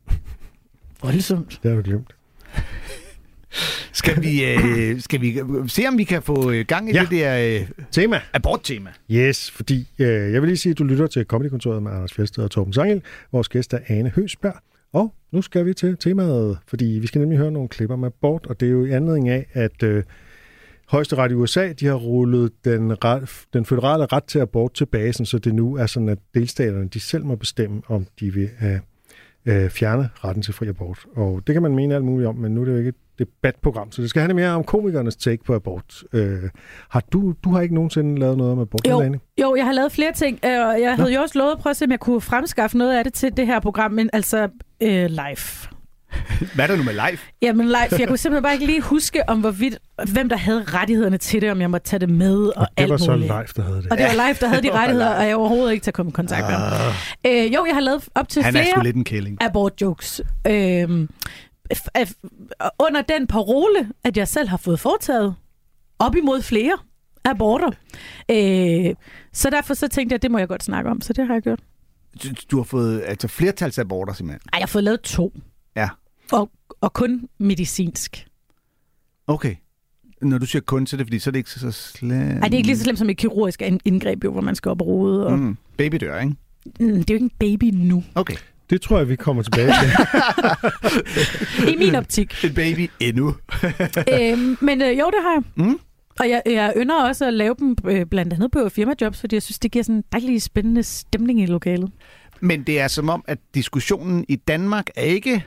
*laughs* Voldsomt. Det har du glemt. *laughs* Skal vi, øh, skal vi se, om vi kan få øh, gang i Ja. det der øh, Tema. aborttema? Yes, fordi øh, jeg vil lige sige, at du lytter til Comedykontoret med Anders Fjelsted og Torben Sangel. Vores gæst er Ane Høsberg. Og nu skal vi til temaet, fordi vi skal nemlig høre nogle klipper med abort, og det er jo i anledning af, at øh, højesteret i USA, de har rullet den, ret, den føderale ret til abort tilbage, så det nu er sådan, at delstaterne de selv må bestemme, om de vil have øh, fjerne retten til fri abort. Og det kan man mene alt muligt om, men nu er det jo ikke et debatprogram, så det skal handle mere om komikernes take på abort. Øh, har du, du har ikke nogensinde lavet noget om abort, Jo. Lene? Jo, jeg har lavet flere ting, øh, og jeg havde jo også lovet at prøve at se, om jeg kunne fremskaffe noget af det til det her program, men altså øh, live. *laughs* Hvad er der nu med live? Jamen live, for jeg kunne simpelthen bare ikke lige huske, om hvorvidt, hvem der havde rettigheden til det, om jeg måtte tage det med og, Og det alt var så muligt. live, der havde det. Og det var live, der havde de *laughs* rettigheder, og jeg overhovedet ikke til at komme i kontakt med ham. Øh, jo, jeg har lavet op til Han er flere lidt en kælling. abort jokes. Øh, under den parole, at jeg selv har fået foretaget op imod flere aborter. Øh, så derfor så tænkte jeg, at det må jeg godt snakke om, så det har jeg gjort. Du, du har fået altså, flertalsaborter, simpelthen. Ej, jeg har fået lavet to. Ja. Og, og kun medicinsk. Okay. Når du siger kun, så er det fordi, så er det ikke så, så slemt. Ej, det er ikke lige så slemt som et kirurgisk in- indgreb, jo, hvor man skal op og rode. Og... Mm. Mm. Babydør, ikke? Det er jo ikke en baby nu. Okay. Det tror jeg, vi kommer tilbage til. *laughs* I min optik. En baby endnu. øhm, men øh, jo, det har jeg. Mm. Og jeg, jeg ynder også at lave dem øh, blandt andet på firmajobs, fordi jeg synes, det giver sådan en dejlig spændende stemning i lokalet. Men det er som om, at diskussionen i Danmark er ikke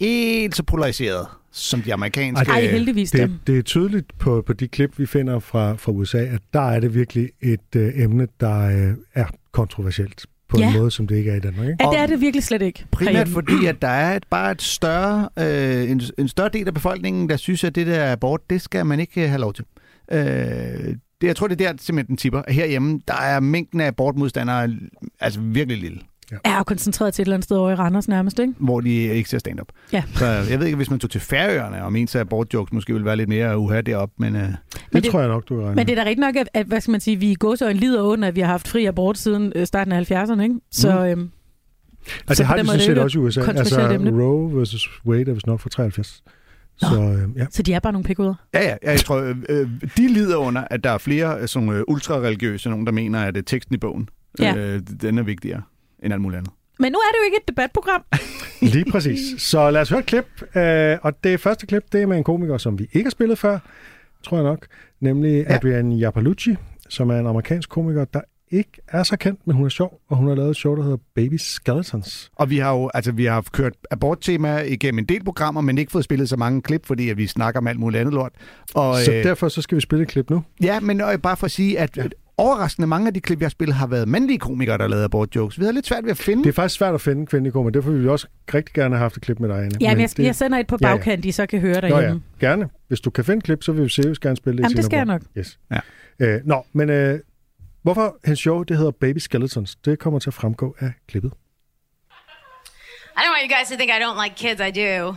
helt så polariseret som de amerikanske. Ej, heldigvis det, dem. det er tydeligt på, på de klip, vi finder fra, fra USA, at der er det virkelig et øh, emne, der øh, er kontroversielt på Ja. en måde, som det ikke er i Danmark. Ikke? Ja, det er det virkelig slet ikke. Primært herhjemme. fordi, at der er et, bare et større, øh, en, en større del af befolkningen, der synes, at det der abort, det skal man ikke have lov til. Øh, det, jeg tror, det er der simpelthen den tipper. Herhjemme, der er mængden af abortmodstandere altså virkelig lille, er jo koncentreret til et eller andet sted over i Randers nærmest, ikke? hvor de ikke ser stand-up. Ja. Så jeg ved ikke, hvis man tog til Færøerne, og mente, at abortjokes måske ville være lidt mere uha deroppe, men... Øh, Det, Men det tror jeg nok, du kan regne Men det er da rigtigt nok, at, at hvad skal man sige, vi i gåsøjne lider under, at vi har haft fri abort siden øh, starten af 70'erne, ikke? Så, Mm. øhm, Altså, så det har de sådan set også i USA. Altså. Roe versus Wade er vist nok fra 73. Nå. Så øh, ja. så de er bare nogle pikuder. ja, ja, jeg tror, øh, øh, de lider under, at der er flere øh, sådan, øh, ultrareligiøse, nogen, der mener, at øh, teksten i bogen, Ja. øh, den er vigtigere end alt muligt andet. Men nu er det jo ikke et debatprogram. *laughs* Lige præcis. Så lad os høre et klip. Øh, og det første klip, det er med en komiker, som vi ikke har spillet før, tror jeg nok. Nemlig Ja. ja. Adrian Japalucci, som er en amerikansk komiker, der ikke er så kendt, men hun er sjov, og hun har lavet et show, der hedder Baby Skeletons. Og vi har jo altså, vi har kørt aborttema igennem en del programmer, men ikke fået spillet så mange klip, fordi at vi snakker om alt muligt andet lort. Og, Så øh, derfor så skal vi spille et klip nu. Ja, men øh, bare for at sige, at ja. overraskende mange af de klip, jeg har spillet, har været mandlige komikere, der har lavet abortjokes. Vi har lidt svært ved at finde. Det er faktisk svært at finde kvindelige komikere, derfor vil vi også rigtig gerne have haft et klip med dig, Anne. Ja, men jeg, det, jeg sender et på Ja, ja. bagkant, I så kan høre Nå derhjemme. ja, gerne. Hvis du kan finde klip, så vil vi seriøst gerne spille det. i Jamen, det skal jeg nok. Yes. Ja. Øh, nå, men øh, hvorfor hans show, det hedder Baby Skeletons, det kommer til at fremgå af klippet. I don't want you guys to think I don't like kids. I do.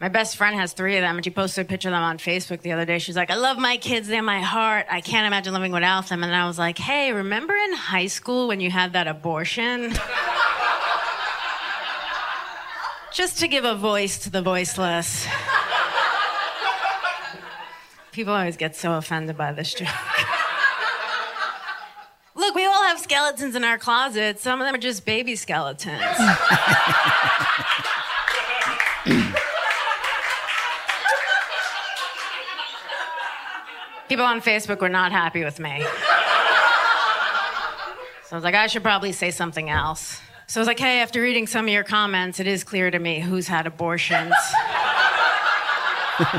My best friend has three of them, and she posted a picture of them on Facebook the other day. She's like, I love my kids. They're my heart. I can't imagine living without them. And I was like, hey, remember in high school when you had that abortion? *laughs* Just to give a voice to the voiceless. People always get so offended by this joke. *laughs* Look, we all have skeletons in our closets. Some of them are just baby skeletons. *laughs* People on Facebook were not happy with me. So I was like, I should probably say something else. So I was like, hey, after reading some of your comments, it is clear to me who's had abortions. *laughs*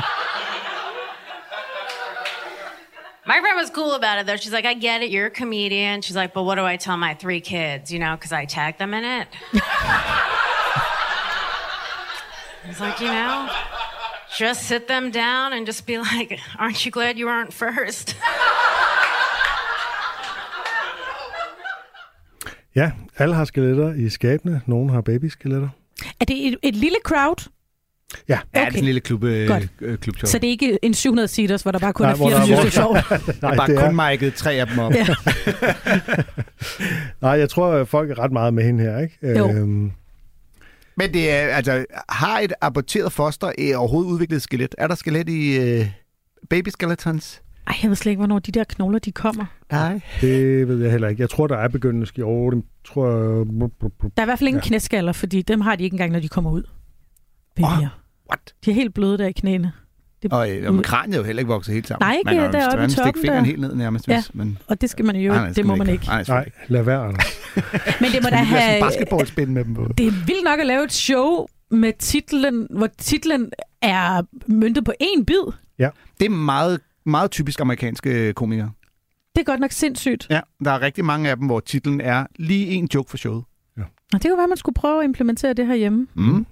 My friend was cool about it though. She's like, I get it, you're a comedian. She's like, but what do I tell my three kids, you know, because I tagged them in it? *laughs* I was like, you know, just sit them down and just be like, aren't you glad you aren't first? *laughs* Ja, alle har skeletter i skabene. Nogle har babyskeletter. Er det et, et lille crowd? Ja. Ja, det er Okay. sådan en lille klub, øh, Godt. øh, klubshow. Så det er ikke en 700 seaters, hvor der bare kun Nej, er hvor der er- 24 hvor- stykker sjov. Nej, bare det kun er, mic'et tre af dem op. Ja. *laughs* nej, jeg tror, at folk er ret meget med hende her. Ikke? Jo. Øhm, Men det er, altså, har et aborteret foster øh, overhovedet udviklet et skelet? Er der skelet i øh, baby skeletons? Ej, jeg ved slet ikke, hvornår de der knogler, de kommer. Nej. det ved jeg heller ikke. Jeg tror, der er begyndende ski over dem. Tror jeg... Der er i hvert fald ingen Ja. knæskaller, fordi dem har de ikke engang, når de kommer ud. Babyer. What? De er helt bløde der i knæene. Det, Og, øh, og kraniet er jo heller ikke vokset helt sammen. Nej, ikke Man kan jo deroppe i stadig stikke toppen fingeren der. helt ned nærmest. Ja. Hvis, men, og det skal man jo, Nej, nej, det må man man ikke. ikke. Nej, Nej, lad være, Anders. *laughs* Men det må da have... basketballspænd med dem på. Det er vildt nok at lave et show med titlen, hvor titlen er møntet på én bid. Det er meget, meget typisk amerikanske komikere. Det er godt nok sindssygt. Ja, der er rigtig mange af dem, hvor titlen er lige en joke for showet. Og det kunne være, at man skulle prøve at implementere det her hjemme. Mm.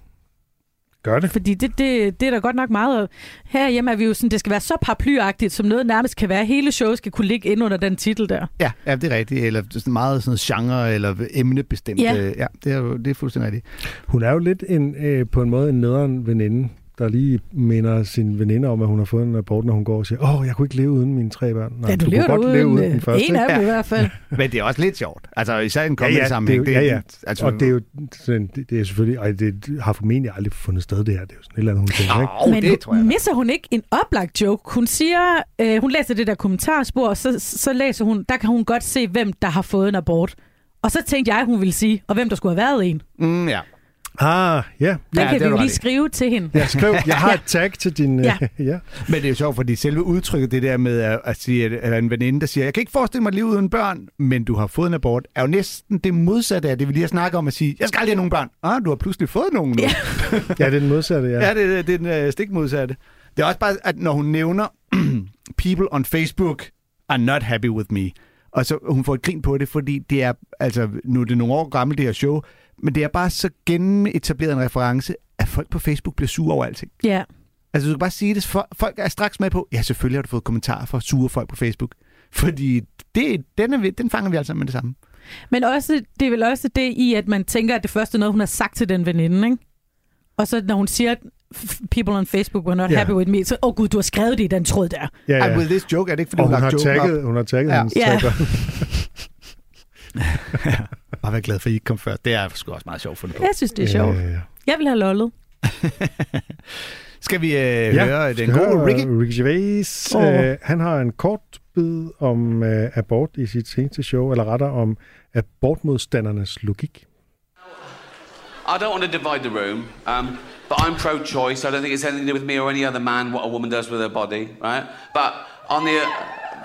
Gør det. Fordi det, det, det er da godt nok meget... Herhjemme er vi jo sådan, det skal være så paraplyagtigt, som noget nærmest kan være. Hele showet skal kunne ligge ind under den titel der. Ja, ja, det er rigtigt. Eller sådan meget sådan genre eller emnebestemt. Ja. Ja det, er, jo- det er fuldstændig rigtigt. Hun er jo lidt en, øh, på en måde en nederen veninde, der lige minder sin veninde om, at hun har fået en rapport, når hun går og siger, åh, jeg kunne ikke leve uden mine tre børn. Nej, ja, du, kunne lever godt uden, leve uden øh, den første. En af ikke? dem i hvert fald. *laughs* Men det er også lidt sjovt. Altså især i en Ja, comedy ja, det er sammenhæng. jo, ja, ja. Altså, Og det er jo sådan, det, det er selvfølgelig, og det har formentlig aldrig fundet sted, det her. Det er jo sådan et eller andet, hun tænker, ikke? Åh, Men det tror jeg. misser hun ikke en oplagt joke? Hun siger, øh, hun læser det der kommentarspor, og så, så læser hun, der kan hun godt se, hvem der har fået en abort. Og så tænkte jeg, hun ville sige, og hvem der skulle have været en. Mm, ja. Ah, ja. Den Ja, ja, det kan vi lige i. skrive til hende. Jeg skrev, jeg har et *laughs* tag til din... Ja. Ja. *laughs* ja. Men det er jo sjovt, fordi selve udtrykket, det der med at, at sige, at, en veninde, der siger, jeg kan ikke forestille mig et liv uden børn, men du har fået en abort, er jo næsten det modsatte af det, vi lige har snakket om at sige, jeg skal aldrig have nogen børn. Ah, du har pludselig fået nogen nu. Ja. ja, det er den modsatte, ja. *laughs* Ja, det, det, det er den øh, stik modsatte. Det er også bare, at når hun nævner, *clears throat* people on Facebook are not happy with me, og så hun får et grin på det, fordi det er, altså nu er det nogle år gammelt det her show, men det er bare så gennemetableret en reference, at folk på Facebook bliver sure over alting. Ja. Altså du kan bare sige det, folk er straks med på, ja selvfølgelig har du fået kommentarer fra sure folk på Facebook, fordi det, den, er, den fanger vi altså med det samme. Men også, det er vel også det i, at man tænker, at det første er noget, hun har sagt til den veninde, ikke? Og så når hun siger, people on Facebook were not Ja. happy with me, så, åh oh, gud, du har skrevet det i den tråd der. ja, Ja. I will this joke, er det ikke fordi, Og hun, hun har joken tagget, hun har tagget Ja. hendes *laughs* Ja. *laughs* Bare være glad for, at I ikke kom før. Det er sgu også meget sjovt fundet på. Jeg synes, det er sjovt. Ja, ja, ja. Jeg vil have lollet. *laughs* Skal vi øh, ja, høre den gode Ricky? Ricky Gervais. Åh. Øh, han har en kort bid om øh, abort i sit seneste show, eller rettere om abortmodstandernes logik. I don't want to divide the room, um, but I'm pro-choice. I don't think it's anything to do with me or any other man what a woman does with her body, right? But on the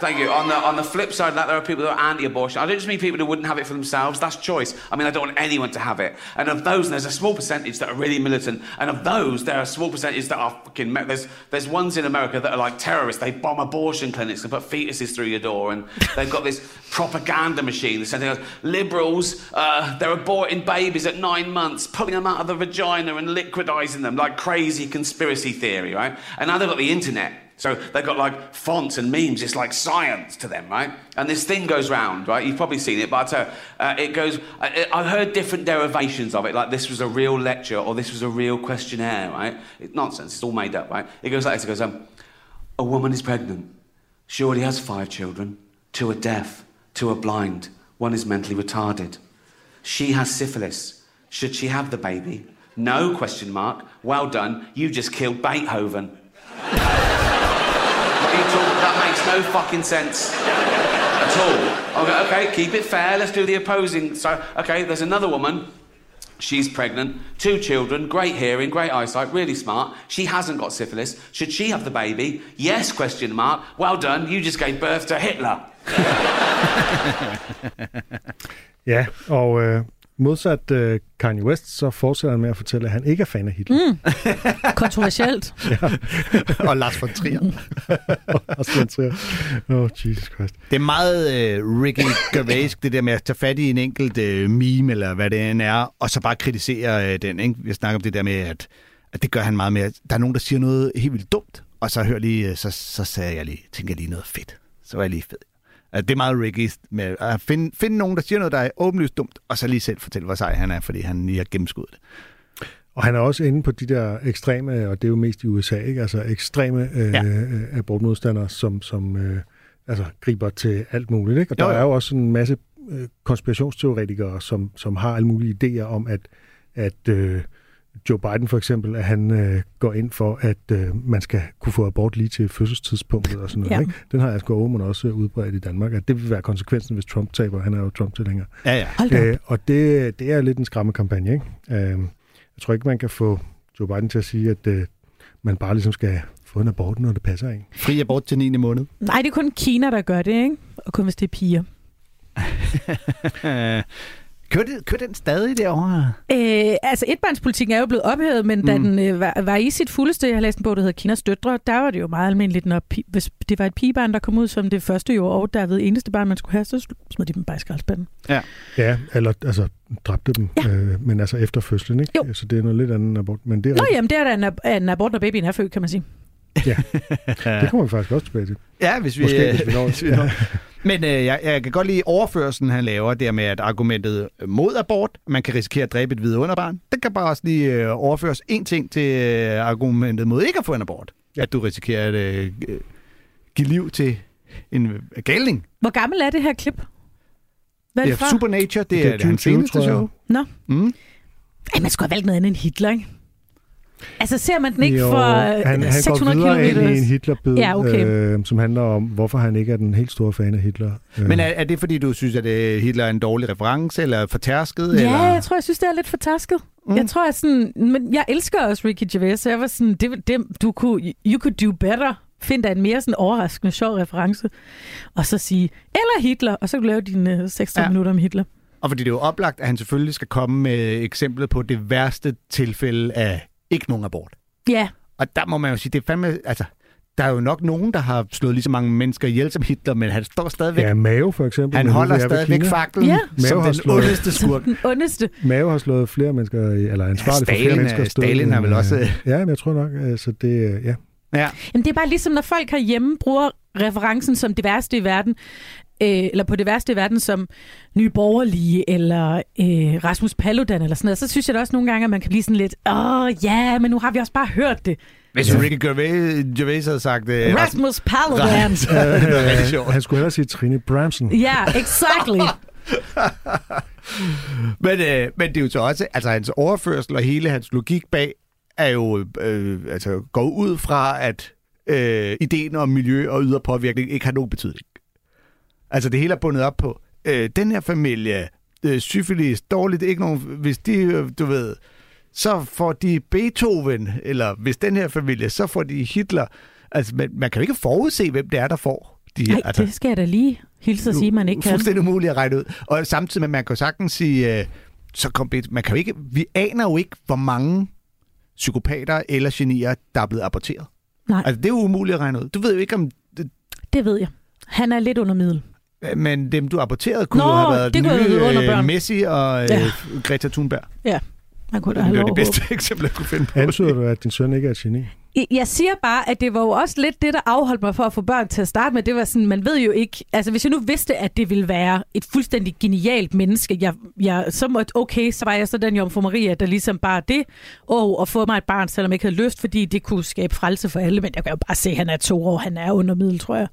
thank you on the on the flip side of that, there are people that are anti-abortion. I don't just mean people who wouldn't have it for themselves. That's choice. I mean, I don't want anyone to have it. And of those, there's a small percentage that are really militant, and of those, there are a small percentage that are fucking. There's there's ones in America that are like terrorists. They bomb abortion clinics and put fetuses through your door, and *laughs* they've got this propaganda machine that's sending us liberals. Uh, they're aborting babies at nine months, pulling them out of the vagina and liquidizing them like crazy conspiracy theory, right? And now they've got the internet. So they've got like fonts and memes. It's like science to them, right? And this thing goes round, right? You've probably seen it, but you, uh, it goes. I, I've heard different derivations of it, like this was a real lecture or this was a real questionnaire, right? It's nonsense. It's all made up, right? It goes like this. It goes, um, a woman is pregnant. She already has five children. Two are deaf. Two are blind. One is mentally retarded. She has syphilis. Should she have the baby? No question mark. Well done. You just killed Beethoven. *laughs* That makes no fucking sense. at all. Okay, okay, keep it fair. Let's do the opposing. So, okay, there's another woman. She's pregnant, two children, great hearing, great eyesight, really smart. She hasn't got syphilis. Should she have the baby? Yes, question mark. Well done, you just gave birth to Hitler. Ja, og øh, modsat øh, Kanye West, så fortsætter han med at fortælle, at han ikke er fan af Hitler. Mm. *laughs* Kontroversielt. og Lars von Trier. *laughs* og Sven Trier. Oh, Jesus Christ. Det er meget øh, Ricky Gervais, det der med at tage fat i en enkelt øh, meme, eller hvad det end er, og så bare kritisere øh, den. Ikke? Jeg snakker om det der med, at, at det gør han meget mere. Der er nogen, der siger noget helt vildt dumt, og så hør lige, øh, så, så sagde jeg lige, tænker jeg lige noget fedt. Så var jeg lige fed. Altså, det er meget Ricky med at finde, finde nogen, der siger noget, der er åbenlyst dumt, og så lige selv fortælle, hvor sej han er, fordi han lige har gennemskuddet det. Og han er også inde på de der ekstreme, og det er jo mest i USA, ikke? altså ekstreme øh, Ja. ja. abortmodstandere, som, som øh, altså, griber til alt muligt. Ikke? Og der Jo, jo. er jo også en masse øh, konspirationsteoretikere, som, som har alle mulige idéer om, at, at øh, Joe Biden for eksempel, at han øh, går ind for, at øh, man skal kunne få abort lige til fødselstidspunktet og sådan noget. Ja. Ikke? Den har Asger Aumund også øh, udbredt i Danmark, at det vil være konsekvensen, hvis Trump taber. Han er jo Trump-tilhænger. Ja, ja. Øh, og det, det er lidt en skræmmekampagne, ikke? Øh, jeg tror ikke, man kan få Joe Biden til at sige, at øh, man bare ligesom skal få en abort, når det passer en. Fri abort til 9. måned. Nej, det er kun Kina, der gør det, ikke? Og kun hvis det er piger. *laughs* kører, det, kører den stadig derovre? Øh, altså, etbarnspolitikken er jo blevet ophævet, men mm. da den øh, var, var i sit fuldeste, jeg har læst en bog, der hedder Kinas døtre, der var det jo meget almindeligt, når pi- hvis det var et pigebarn, der kom ud som det første jo, og derved eneste barn, man skulle have, så smed de dem bare i skraldespanden. Ja, eller altså dræbte dem, Ja. øh, men altså efter fødslen, ikke? Jo. Så det er noget lidt andet abort. Men det er Nå jamen, det er da en, ab- en abort, når babyen er født, kan man sige. Det kommer vi faktisk også tilbage til. Ja, hvis vi, Måske, hvis vi når. *laughs* hvis vi når. Men øh, jeg, jeg kan godt lide overførelsen, han laver, der med, at argumentet mod abort, man kan risikere at dræbe et vidunderbarn, den kan bare også lige øh, overføres en ting til øh, argumentet mod ikke at få en abort. Ja. At du risikerer at øh, øh, give liv til en øh, galning. Hvor gammel er det her klip? Hvad er Det det er fra? Supernature, det, Det det er er, det er hans 2020, seneste show. Nå. Mm. Ej, man skulle have valgt noget andet end Hitler, ikke? Altså, ser man den ikke Jo, for han, han går 600 videre ind i en km? Hitlerbid, Ja, okay. øh, som handler om, hvorfor han ikke er den helt store fan af Hitler. Øh, Men er, er det, fordi du synes, at øh, Hitler er en dårlig reference, eller fortærsket? Ja, eller? jeg tror, jeg synes, det er lidt fortasket. Mm. Jeg tror, at sådan... Men jeg elsker også Ricky Gervais, så jeg var sådan... Det, det, du kunne, you could do better. Find da en mere sådan overraskende, sjov reference. Og så sige, eller Hitler, og så kan du lave dine øh, 6 Ja. ja. minutter om Hitler. Og fordi det er jo oplagt, at han selvfølgelig skal komme med eksemplet på det værste tilfælde af ikke nogen abort. Ja, Og der må man jo sige, det er fandme, altså, der er jo nok nogen, der har slået lige så mange mennesker ihjel som Hitler, men han står stadigvæk. Ja, Mao for eksempel. han holder er stadigvæk faklen Ja. som har den slået- ondeste skurk. *laughs* den ondeste. Mao har slået flere mennesker, eller er ansvarlig Ja, for flere Stalin, mennesker. øh, Stalin har vel også- Ja, men jeg tror nok, øh, så det, øh, ja. Ja. Jamen, det er bare ligesom, når folk herhjemme bruger referencen som det værste i verden, øh, eller på det værste i verden som Nye Borgerlige, eller øh, Rasmus Paludan, eller sådan noget, så synes jeg da også nogle gange, at man kan blive sådan lidt, åh ja, men nu har vi også bare hørt det. Hvis Ricky Gervais, Gervais havde sagt... Øh, Rasmus Paludan. *laughs* sjovt. Han skulle hellere sige Trine Bramsen. Ja, exactly. *laughs* Men, øh, men det er jo så også, altså hans overførsel og hele hans logik bag, er jo, øh, altså går ud fra, at øh, ideen om miljø og ydre påvirkning ikke har nogen betydning. Altså det hele er bundet op på, øh, den her familie, øh, syfilis, dårligt, ikke nogen, hvis de, øh, du ved, så får de Beethoven, eller hvis den her familie, så får de Hitler. Altså man, man kan jo ikke forudse, hvem det er, der får de Nej, altså, det skal jeg da lige hilse og sige, man ikke kan. fuldstændig umuligt at regne ud. Og samtidig med, at man kan jo sagtens sige, øh, så kom, man kan jo ikke, vi aner jo ikke, hvor mange psykopater eller genier, der er blevet aborteret. Nej. Altså, det er jo umuligt at regne ud. Du ved jo ikke, om... Det, Det ved jeg. Han er lidt under middel. Men dem, du aborterede, kunne Nå, jo have været det kunne have nye været under øh, børn. Messi og øh, Ja. Greta Thunberg. Man kunne da Det have er lov det bedste *laughs* eksempel, jeg kunne finde på. Antyder du, at din søn ikke er et geni? Jeg siger bare, at det var jo også lidt det, der afholdt mig for at få børn til at starte med. Det var sådan, man ved jo ikke... Altså, hvis jeg nu vidste, at det ville være et fuldstændig genialt menneske, jeg, jeg, så måtte, okay, så var jeg så den jomfru Maria, der ligesom bare det, og at få mig et barn, selvom jeg ikke havde lyst, fordi det kunne skabe frelse for alle. Men jeg kan jo bare se, at han er to år, han er under middel, tror jeg.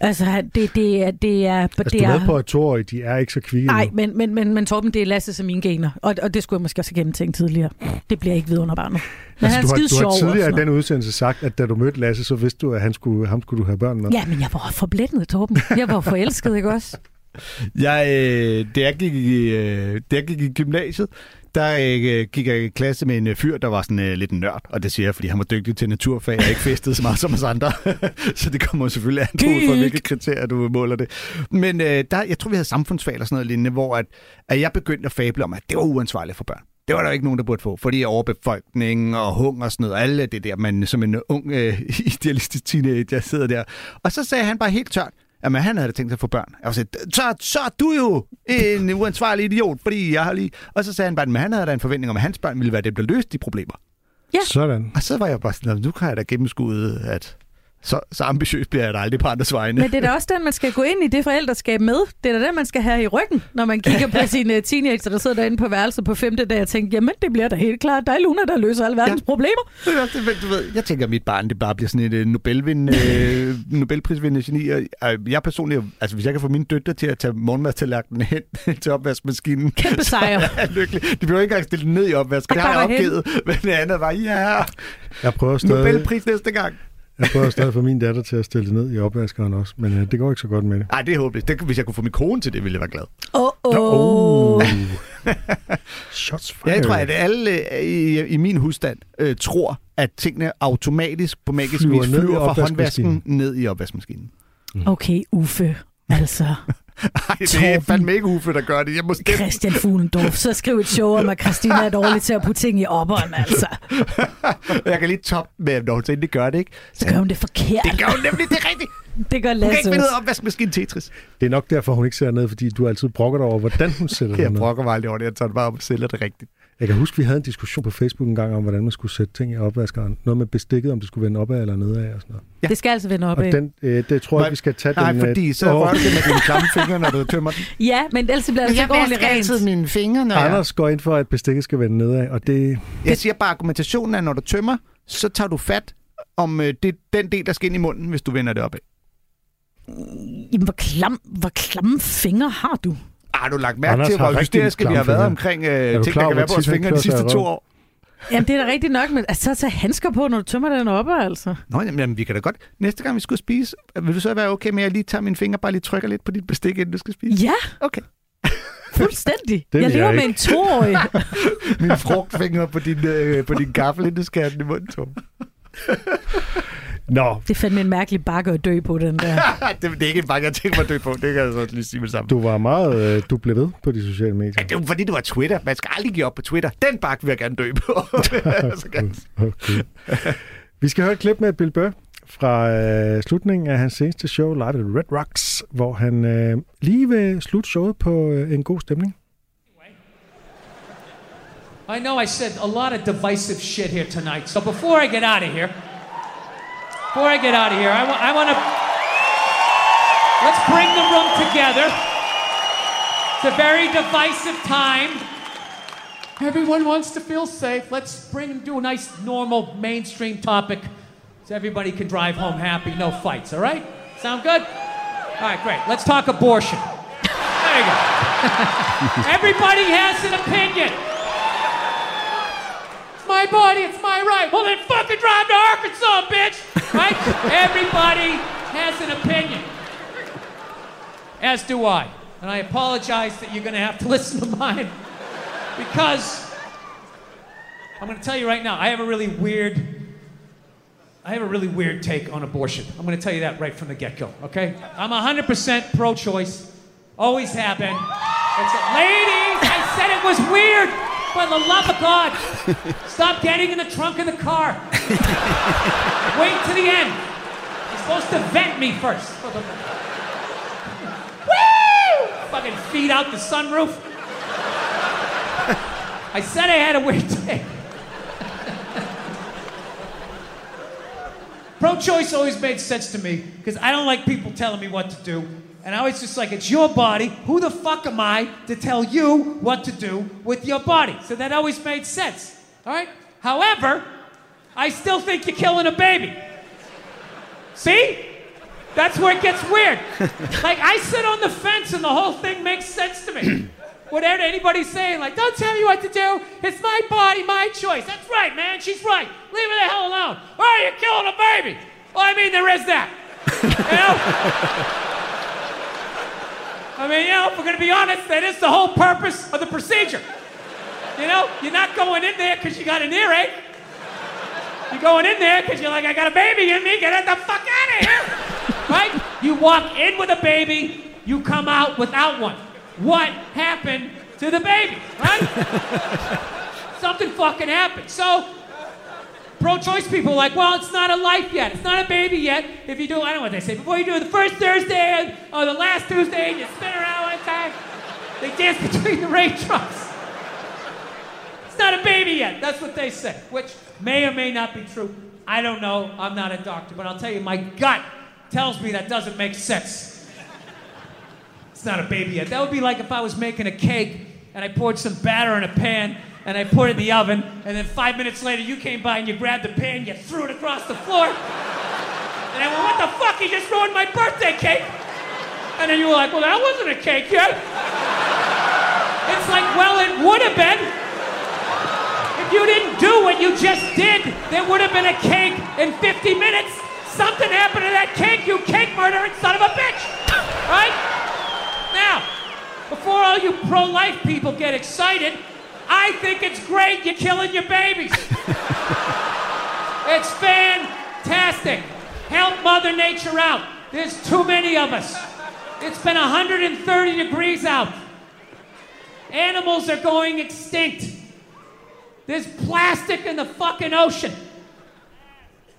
Altså, det, det, er, det er... Altså, det du er er på, at toårige, de er ikke så kvikke Nej, men, men, men, men Torben, det er Lasse som mine gener. Og, og det skulle jeg måske også have gennemtænkt tidligere. Det bliver ikke vidunderbarnet. Men Altså, han du, er har, du har tidligere i den udsendelse sagt, at da du mødte Lasse, så vidste du, at han skulle, ham skulle du have børn med. Ja, men jeg var forblændet, Torben. Jeg var forelsket, ikke også? Jeg, øh, da, jeg gik i, øh, da jeg gik i gymnasiet, der øh, gik jeg i klasse med en øh, fyr, der var sådan øh, lidt en nørd. Og det siger jeg, fordi han var dygtig til naturfag og ikke festede så meget som os andre. *laughs* så det kommer selvfølgelig an på, Geek. hvilke kriterier du måler det. Men øh, der, jeg tror, vi havde samfundsfag eller sådan noget lignende, hvor at, at jeg begyndte at fable om, at det var uansvarligt for børn. Det var der ikke nogen, der burde få, fordi overbefolkning og hunger og sådan noget, og alle det der, man som en ung øh, *laughs* idealistisk teenager sidder der. Og så sagde han bare helt tørt, Jamen, han havde da tænkt sig at få børn. Jeg var sådan, så, så er du jo en uansvarlig idiot, fordi jeg har lige... Og så sagde han bare, at han havde da en forventning om, at hans børn ville være dem, der løste de problemer. Ja. Sådan. Og så var jeg bare sådan, "Nå, nu kan jeg da gennemskue, at så, så ambitiøs bliver jeg da aldrig på andres vegne. Men det er da *laughs* også den, man skal gå ind i det forældreskab med. Det er da den, man skal have i ryggen, når man kigger på *laughs* sine teenager, der sidder derinde på værelset på femte dag og tænker, jamen det bliver da helt klart dig, Luna, der løser alle verdens ja. problemer. Det er også det, du ved, jeg tænker, at mit barn det bare bliver sådan et øh, Nobelvindende, *laughs* øh, Nobelprisvindende geni. Og, øh, jeg personligt, altså hvis jeg kan få mine døtre til at tage morgenmadstallerkenen hen til opvaskemaskinen, Kæmpe sejr. så er jeg lykkelig. De behøver ikke engang stille den ned i opvasken. Det har jeg bare hen. opgivet. Men det andet var, ja, Jeg prøver stadig, Nobelpris næste gang. Jeg prøver stadig at få min datter til at stille det ned i opvaskeren også, men øh, det går ikke så godt med det. Nej, det er håbløst. Det, hvis jeg kunne få min kone til det, ville jeg være glad. Åh, oh, oh. *laughs* Shots fired. Jeg tror, at alle øh, i, i min husstand øh, tror, at tingene automatisk på magisk Flyver vis flyver fra håndvasken ned i opvaskemaskinen. Okay, Uffe. Altså, *laughs* Ej, det er fandme ikke Uffe, der gør det. Jeg må stemme. Christian Fuglendorf, så skriv et show om, at Christina er dårlig til at putte ting i opperen, altså. *laughs* Jeg kan lige toppe med, når hun så endelig gør det, ikke? Så gør hun det forkert. Det gør hun nemlig, det er rigtigt. Det gør Hun kan Lasse ikke finde ud af opvaskemaskinen Tetris. Det er nok derfor, hun ikke ser ned, fordi du altid brokker dig over, hvordan hun sætter det Jeg ned. brokker mig aldrig over det. Jeg tager det bare op og sælger det rigtigt. Jeg kan huske, vi havde en diskussion på Facebook en gang om, hvordan man skulle sætte ting i opvaskeren. Noget med bestikket, om det skulle vende opad eller nedad og sådan noget. Ja. Det skal altså vende op Og den, øh, det tror jeg, vi skal tage Nej, den... øh, fordi så åh, rører du det med dine klamme fingre, når du tømmer den. *laughs* Ja, men ellers bliver det så ordentligt rent. mine fingre, når Anders går ind for, at bestikket skal vende nedad, og det... Jeg siger bare, argumentationen er, når du tømmer, så tager du fat om øh, det, den del, der skal ind i munden, hvis du vender det opad. Jamen, hvor, klam, hvor klamme fingre har du? Har du lagt mærke Anders til, har hvor hysteriske vi har været omkring øh, ting, klar der kan være på vores fingre de sidste to år? Jamen, det er da rigtigt nok, men altså, så tage handsker på, når du tømmer den op, altså. Nå, jamen, jamen, vi kan da godt. Næste gang, vi skal spise, vil du så være okay med, at jeg lige tager mine fingre, bare lige trykker lidt på dit bestik, inden du skal spise? Ja, Okay. *laughs* fuldstændig. Det jeg lever jeg med en toårig. *laughs* Mine frugtfingre på din, øh, på din gaffel, inden du skal have den i munden. Nå, Det er fandme en mærkelig bakke at dø på, den der. *laughs* det, det, er ikke en bange, jeg tænker mig at dø på. Det kan jeg så lige sige med sammen. du var meget... Øh, du blev ved på de sociale medier. Ja, det er jo fordi, det var Twitter. Man skal aldrig give op på Twitter. Den bakke vil jeg gerne dø på. *laughs* Okay. Vi skal høre et klip med Bill Burr fra øh, slutningen af hans seneste show, Live at Red Rocks, hvor han øh, lige vil slutte showet på øh, en god stemning. I know I said a lot of divisive shit here tonight. So before I get out of here, before I get out of here, I, wa- I want to let's bring the room together. It's a very divisive time. Everyone wants to feel safe. Let's bring and do a nice, normal, mainstream topic, so everybody can drive home happy. No fights. All right? Sound good? All right, great. Let's talk abortion. There you go. *laughs* everybody has an opinion. My body, it's my right. Well, then fucking drive to Arkansas, bitch! Right? Everybody has an opinion. As do I. And I apologize that you're gonna have to *laughs* listen to mine. Because I'm gonna tell you right now, I have a really weird I have a really weird take on abortion. I'm gonna tell you that right from the get-go, okay? I'm 100% pro-choice. Always have been. It's a, ladies, I said it was weird. For the love of God, stop getting in the trunk of the car. Wait to the end. You're supposed to vent me first. Woo! Fucking feed out the sunroof. I said I had a weird take. Pro choice always made sense to me because I don't like people telling me what to do. And I was just like, it's your body. Who the fuck am I to tell you what to do with your body? So that always made sense. All right? However, I still think you're killing a baby. See? That's where it gets weird. *laughs* like I sit on the fence and the whole thing makes sense to me. *clears throat* Whatever anybody's saying, like, don't tell me what to do. It's my body, my choice. That's right, man. She's right. Leave her the hell alone. Why are you're killing a baby. Well, I mean, there is that. You know? *laughs* I mean, you know, if we're going to be honest, that is the whole purpose of the procedure. You know, you're not going in there because you got an earache. You're going in there because you're like, I got a baby in me. Get the fuck out of here. *laughs* right? You walk in with a baby, you come out without one. What happened to the baby? Right? *laughs* Something fucking happened. So, pro-choice people like, well, it's not a life yet. It's not a baby yet. If you do, I don't know what they say. Before you do it the first Thursday or the last Tuesday, and you spin around one time, they dance *laughs* between the raindrops. It's not a baby yet. That's what they say, which may or may not be true. I don't know. I'm not a doctor, but I'll tell you, my gut tells me that doesn't make sense. It's not a baby yet. That would be like if I was making a cake and I poured some batter in a pan and I put it in the oven, and then five minutes later you came by and you grabbed the pan, you threw it across the floor, and I went, "What the fuck? You just ruined my birthday cake!" And then you were like, "Well, that wasn't a cake yet." It's like, well, it would have been. If you didn't do what you just did, there would have been a cake in 50 minutes. Something happened to that cake, you cake murdering son of a bitch. Right? Now, before all you pro-life people get excited, I think it's great you're killing your babies. it's fantastic. Help Mother Nature out. There's too many of us. It's been 130 degrees out. Animals are going extinct. There's plastic in the fucking ocean.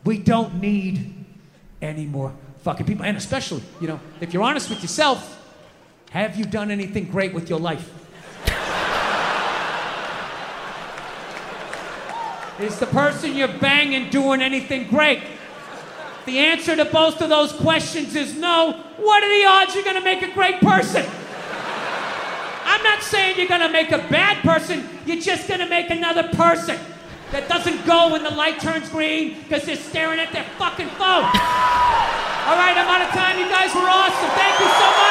We don't need any more fucking people. And especially, you know, if you're honest with yourself, have you done anything great with your life? Is the person you're banging doing anything great? The answer to both of those questions is no. What are the odds you're gonna make a great person? I'm not saying you're gonna make a bad person, you're just gonna make another person that doesn't go when the light turns green because they're staring at their fucking phone. All right, I'm out of time. You guys were awesome. Thank you so much.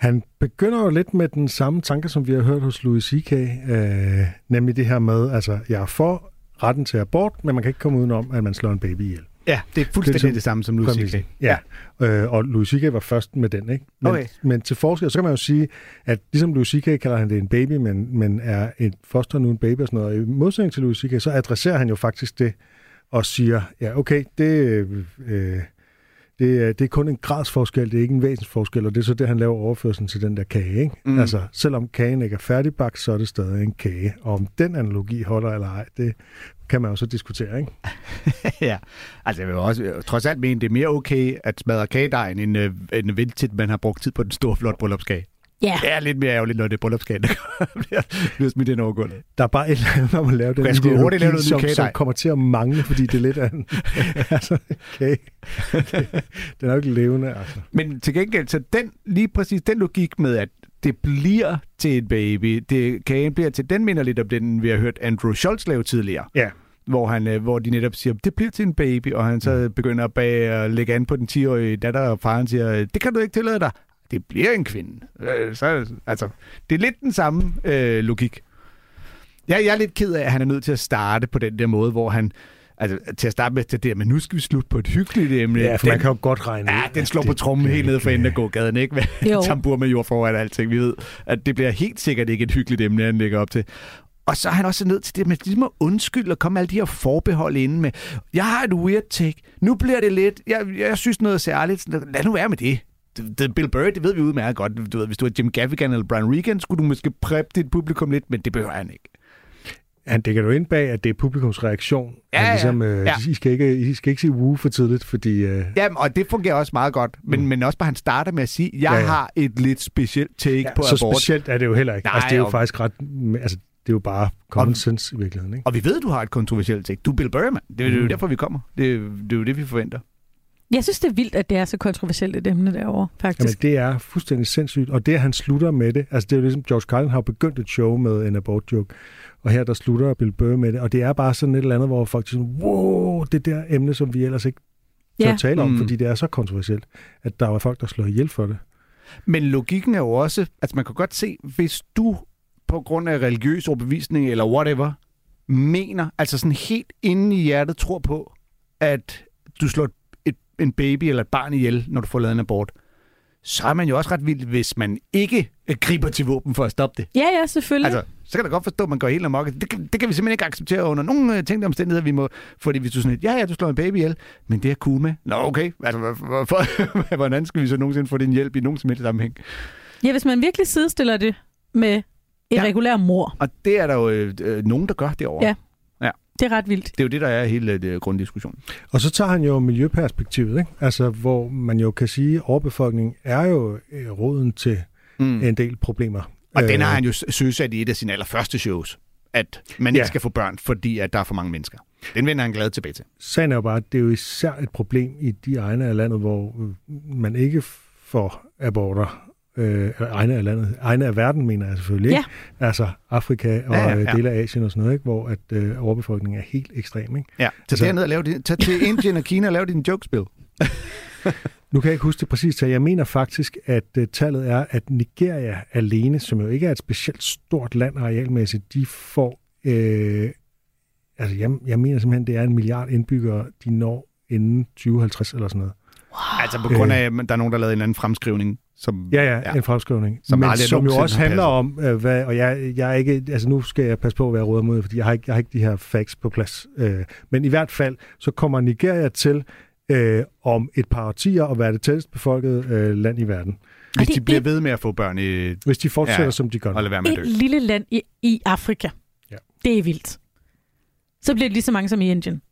Han begynder jo lidt med den samme tanke, som vi har hørt hos Louis C.K., øh, nemlig det her med, altså, jeg er for retten til abort, men man kan ikke komme udenom, at man slår en baby ihjel. Ja, det er fuldstændig det, det samme som Louis C.K. Ja, øh, og Louis C.K. var først med den, ikke? Men, Okay. men til forskel, så kan man jo sige, at ligesom Louis C.K. kalder han det en baby, men, men er et foster nu en baby og sådan noget, og i modsætning til Louis C.K., så adresserer han jo faktisk det, og siger, ja, okay, det, øh, det, er, det er kun en gradsforskel, det er ikke en væsensforskel, og det er så det, han laver overførselen til den der kage, ikke? Mm. Altså, selvom kagen ikke er færdigbagt, så er det stadig en kage, og om den analogi holder eller ej, det kan man jo så diskutere, ikke? *laughs* ja, altså jeg vil også øh, trods alt mene, det er mere okay at smadre kagedejen, end, øh, end vente til, man har brugt tid på den store, flot bryllupskage. Ja. Det er lidt mere ærgerligt, når det er bryllupskagen, der *laughs* bliver, bliver smidt ind over gulvet. Der er bare et eller andet om at lave den Jeg skulle hurtigt lave noget som, som kommer til at mangle, fordi det er lidt af en *laughs* *laughs* altså, kage. Den er jo ikke levende, altså. Men til gengæld, så den, lige præcis den logik med, at det bliver til et baby, det, kagen bliver til, den minder lidt om den, vi har hørt Andrew Schultz lave tidligere. Ja. Hvor, han, øh, hvor de netop siger, det bliver til en baby, og han så begynder at, bag, at lægge an på den 10-årige datter, og faren siger, det kan du ikke tillade dig. Det bliver en kvinde. Øh, Så, altså, det er lidt den samme øh, logik. Jeg, jeg er lidt ked af, at han er nødt til at starte på den der måde, hvor han Altså, til at starte med det der, men nu skal vi slutte på et hyggeligt emne. Ja, for den, man kan jo godt regne Ja, den slår det på trummen helt ned for enden af gågaden, ikke? Med Jo. *laughs* tambur med jord foran og alting. Vi ved, at det bliver helt sikkert ikke et hyggeligt emne, han lægger op til. Og så er han også nødt til det med ligesom at undskylde og komme med alle de her forbehold inde med, jeg har et weird take, nu bliver det lidt, jeg, jeg synes noget særligt, lad nu være med det. Det, Bill Burr, det ved vi udmærket godt. Du ved, hvis du er Jim Gaffigan eller Brian Regan, skulle du måske prep dit publikum lidt, men det behøver han ikke. Han dækker jo ind bag, at det er publikums reaktion. Ja, Han ligesom, øh, ja. I, skal ikke, I skal ikke sige woo for tidligt, fordi... Øh, Jamen, og det fungerer også meget godt, men, mm. men også bare han starter med at sige, jeg Ja, ja, har et lidt specielt take ja, på så abort. specielt er det jo heller ikke. Nej, altså, det er jo og- faktisk ret... Altså, det er jo bare common sense i virkeligheden, ikke? Og vi ved, du har et kontroversielt take. Du er Bill Burr, mand. Det, er- det er jo Mm. derfor, vi kommer. Det, er- det er jo det, vi forventer. Jeg synes, det er vildt, at det er så kontroversielt et emne derovre, Jamen, faktisk. det er fuldstændig sindssygt. Og det, at han slutter med det, altså det er jo ligesom, George Carlin har jo begyndt et show med en abort joke, og her der slutter Bill Burr med det, og det er bare sådan et eller andet, hvor folk siger, wow, det der emne, som vi ellers ikke til Ja. at tale om, Mm. fordi det er så kontroversielt, at der er folk, der slår ihjel for det. Men logikken er jo også, altså man kan godt se, hvis du på grund af religiøs overbevisning eller whatever, mener, altså sådan helt inde i hjertet tror på, at du slår et, en baby eller et barn ihjel, når du får lavet en abort, så er man jo også ret vild, hvis man ikke øh, griber til våben for at stoppe det. Ja, ja, selvfølgelig. Altså, så kan jeg godt forstå, at man går helt amok. Det, kan- det kan vi simpelthen ikke acceptere under nogen øh, tænkte omstændigheder, vi må... Fordi hvis du sådan lidt, ja, ja, du slår en baby ihjel, men det er cool med. Nå, okay. Altså, hvor- hvorfor, *laughs* hvordan skal vi så nogensinde få din hjælp i nogen som helst sammenhæng? Ja, hvis man virkelig sidestiller det med et Ja. ja. regulær mor, Og det er der jo øh, øh, nogen, der gør derovre. Ja. Det er ret vildt. Det er jo det, der er hele øh, grunddiskussionen. Og så tager han jo miljøperspektivet, ikke? Altså, hvor man jo kan sige, at overbefolkning er jo øh, roden til Mm. en del problemer. Og den Øh, har han jo søsat i et af sine allerførste shows, at man Ja. ikke skal få børn, fordi at der er for mange mennesker. Den vender han glad tilbage til. Sagen er jo bare, at det er jo især et problem i de egne af landet, hvor øh, man ikke får aborter. Øh, eller egne af landet. Egne af verden, mener jeg selvfølgelig. Ikke? Altså Afrika og Ja, ja, ja, ja, ja. dele af Asien og sådan noget, ikke? hvor at, øh, overbefolkningen er helt ekstrem. Ikke? Ja, tag Altså- derned og lav din, tag til Indien og Kina og lav din jokespil. *laughs* Nu kan jeg ikke huske det præcis tal. Jeg mener faktisk, at uh, tallet er, at Nigeria alene, som jo ikke er et specielt stort land arealmæssigt, de får... Øh, altså, jeg, jeg mener simpelthen, det er en milliard indbyggere, de når inden 2050 eller sådan noget. Altså på grund af, at der er nogen, der har lavet en eller anden fremskrivning. Som, Ja, ja, ja. en fremskrivning. Som Men aldrig som jo også handler om, øh, hvad, og jeg, jeg er ikke, altså nu skal jeg passe på at være råder mod, fordi jeg har, ikke, jeg har ikke de her facts på plads. Øh, men i hvert fald, så kommer Nigeria til øh, om et par årtier at være det tættest befolkede øh, land i verden. Hvis det de bliver et- ved med at få børn i... Hvis de fortsætter, Ja, som de gør. Og lade være med at Et dø. lille land i, i Afrika. Ja. Det er vildt. Så bliver det lige så mange som i Indien.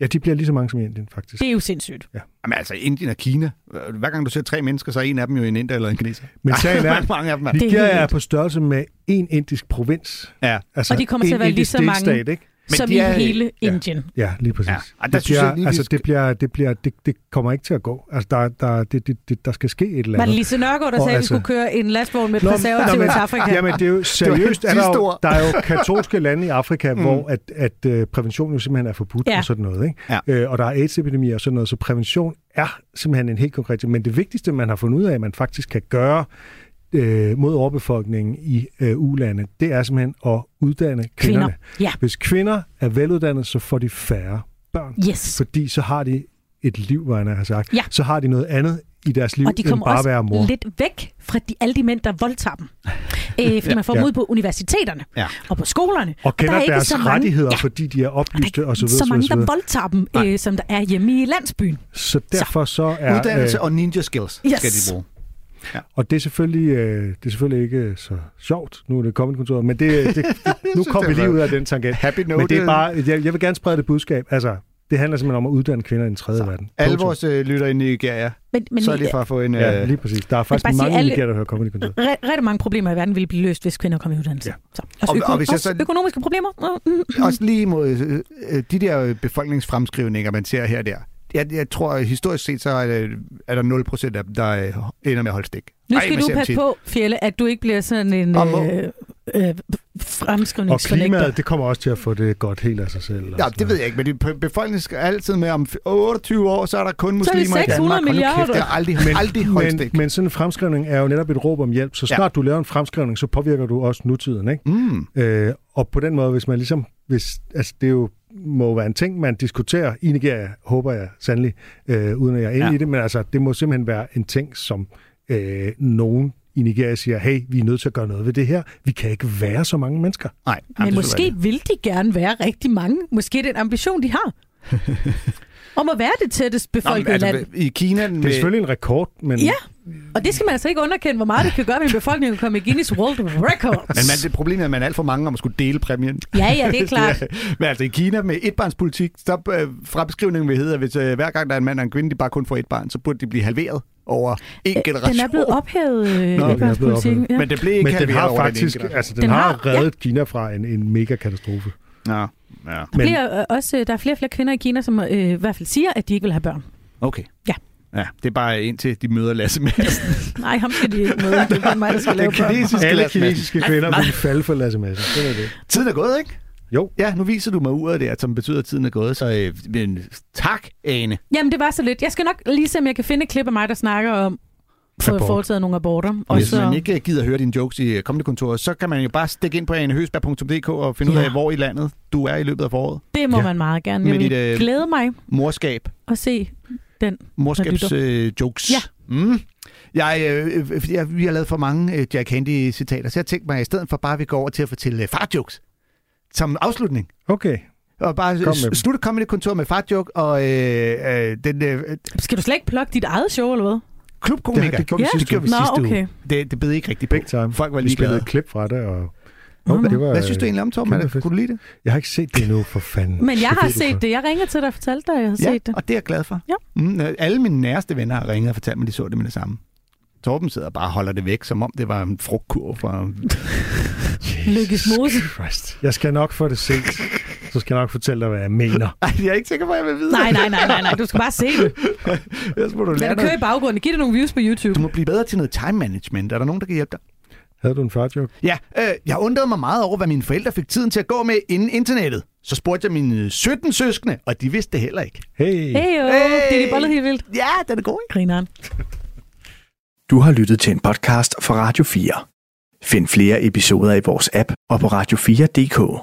Ja, de bliver lige så mange som i Indien, faktisk. Det er jo sindssygt. Jamen altså, Indien og Kina. Hver gang du ser tre mennesker, så er en af dem jo en inder eller en kineser. Men sagen er, *laughs* mange af dem er. Det er Nigeria er på størrelse med en indisk provins. Ja. Altså Og de kommer til en at være lige indisk så mange- ikke? Men som de i er- hele ja. Indien. Ja, lige præcis. Ja. Og der det, jeg bliver, lige, vi altså, det, bliver, det, bliver, det, det kommer ikke til at gå. Altså, der, der, det, det, det, der skal ske et eller Var andet. det Lise Nørgaard, der Og sagde, at vi altså- skulle køre en lastvogn med men- til Afrika? Jamen, det er jo seriøst. Er var der, jo, der er jo katolske lande i Afrika, mm. hvor at, at uh, prævention jo simpelthen er forbudt Ja. og sådan noget. Ikke? Ja. Øh, og der er AIDS-epidemier og sådan noget, så prævention er simpelthen en helt konkret ting. Men det vigtigste, man har fundet ud af, at man faktisk kan gøre øh, mod overbefolkningen i øh, ulande, det er simpelthen at uddanne kvinderne. Kvinder. Ja. Hvis kvinder er veluddannede, så får de færre børn. Yes. Fordi så har de et liv, hvor jeg har sagt. Ja. Så har de noget andet i deres liv, Og de end kommer bare at også være mor. lidt væk fra de, alle de mænd, der voldtager dem. Øh, fordi *laughs* man får dem Ja. ud på universiteterne Ja. og på skolerne. Og der kender er ikke deres så mange, rettigheder, Ja, fordi de er der er oplyste ikke og så videre. så mange, så, der voldtager dem, øh, som der er hjemme i landsbyen. så derfor så er... Uddannelse øh, og ninja skills Yes. skal de bruge. Og det er, selvfølgelig, øh, det er selvfølgelig ikke så sjovt, nu er det kommet kontoret, men det, det, *laughs* det, nu kommer vi lige ud af den tangent. Happy note. Men det er bare, jeg, jeg vil gerne sprede det budskab. Altså, det handler simpelthen om at uddanne kvinder i den tredje verden. Alle vores øh, lytter i Nigeria, Men, men så er det for at få en... Ja, Øh, lige præcis. Der er faktisk mange alle- alle... der hører Comedy Kontoret. re- rigtig mange problemer i verden ville blive løst, hvis kvinder kom i uddannelse. Ja. Så. Også, Og- øko- og hvis jeg også så- økonomiske problemer. Også lige mod øh, øh, de der befolkningsfremskrivninger, man ser her og der. Jeg, jeg tror, at historisk set, så er, det, er der 0 procent af dem, der øh, ender med at holde stik. Nu Ej, skal man du passe på, Fjelle, at du ikke bliver sådan en Og må- øh, øh, Og fremskrivningsfornægter. klimaet, det kommer også til at få det godt helt af sig selv. og Ja, det ved jeg ikke, men det- befolkningen skal altid med om 28 år, så er der kun Så er det muslimer i 600 Danmark. Hold nu milliarder. Kæft, det har aldrig, Men, aldrig holdt men, stik. men sådan en fremskrivning er jo netop et råb om hjælp. Så Ja. snart du laver en fremskrivning, så påvirker du også nutiden. Ikke? Mm. Øh, og på den måde, hvis man ligesom... Hvis, altså, det er jo må være en ting, man diskuterer i Nigeria, håber jeg sandelig, øh, uden at jeg er inde Ja. i det, men altså, det må simpelthen være en ting, som øh, nogen i Nigeria siger, hey, vi er nødt til at gøre noget ved det her. Vi kan ikke være så mange mennesker. Nej, Men det måske vil de gerne være rigtig mange. Måske det er en ambition, de har. *laughs* Om at være det tættest være det. Nå, befolkede men, land. altså, I Kina... Det er selvfølgelig en rekord, men Ja, og det skal man altså ikke underkende, hvor meget det kan gøre med en befolkning at komme i Guinness World Records. Men man, det problemet er, at man er alt for mange om at skulle dele præmien. Ja, ja, det er *laughs* klart. Men altså i Kina med etbarnspolitik, så øh, fra beskrivningen vil hedde, at hvis øh, hver gang der er en mand og en kvinde, de bare kun får et barn, så burde de blive halveret over en generation. Den er blevet ophævet, øh, den er blevet ophævet. Ja. Men det blev ikke men den halveret har faktisk, altså, den, Den den har, har- reddet ja. Kina fra en, en mega katastrofe. Ja, ja. Der, Men- bliver, øh, også, der er flere og flere kvinder i Kina, som øh, i hvert fald siger, at de ikke vil have børn. Okay. Ja. Ja, det er bare indtil de møder Lasse Madsen. *laughs* Nej, ham skal de ikke møde. Det er kun mig, der skal *laughs* lave børn. kinesiske Alle kinesiske kvinder vil falde for Lasse Madsen. Det er det. Tiden er gået, ikke? Jo. Ja, nu viser du mig uret der, som betyder, at tiden er gået. Så øh, men, tak, Ane. Jamen, det var så lidt. Jeg skal nok lige se, om jeg kan finde et klip af mig, der snakker om få Abort. foretaget nogle aborter. Og Hvis så, man ikke gider høre dine jokes i kommentarkontoret, så kan man jo bare stikke ind på anehøsberg.dk og finde ud Ja. af, hvor i landet du er i løbet af foråret. det må Ja. man meget gerne. Jeg Med vil øh, glæde mig Morskab. at se den. Morskabs øh, jokes. Ja. Mm. Jeg, øh, øh, jeg, vi har lavet for mange øh, Jack Handy-citater, så jeg tænkte mig, at i stedet for bare, at vi går over til at fortælle øh, far-jokes som afslutning. Okay. Og bare Kom slutte comedy-kontor med far-joke og øh, øh, den øh, Skal du slet ikke plukke dit eget show, eller hvad? Klubkomiker. Det- det gjorde vi Ja. sidste det gjorde vi Nå, sidste okay. uge. Det, det bed ikke rigtig Big time. Folk var Vi spillede ligeglade. et klip fra det, og... Nå, Jo, det var, Hvad synes du egentlig om, Torben? Kunne du lide det? Jeg har ikke set det endnu, for fanden. Men jeg har set det. Jeg ringede til dig og fortalte dig, at jeg har Ja, set det. og det er jeg glad for. Ja. Mm, øh, alle mine næreste venner har ringet og fortalt mig, at de så det med det samme. Torben sidder og bare og holder det væk, som om det var en frugtkurv fra... *laughs* Lykkes Mose. Christ. Jeg skal nok få det set. Så skal jeg nok fortælle dig, hvad jeg mener. *laughs* Ej, jeg er ikke sikker på, at jeg vil vide Nej, nej, nej, nej, nej. Du skal bare se det. *laughs* Ellers må du Lad lære det køre i baggrunden. Giv det nogle views på YouTube. Du må blive bedre til noget time management. Er der nogen, der kan hjælpe dig? Havde du en farjoke? Ja, øh, jeg undrede mig meget over, hvad mine forældre fik tiden til at gå med inden internettet. Så spurgte jeg mine 17 søskende, og de vidste det heller ikke. Hey. Hey, jo. Hey. Det er de bollet helt vildt. Ja, den er god, ikke? Grineren. Du har lyttet til en podcast fra Radio 4. Find flere episoder i vores app og på radio4.dk.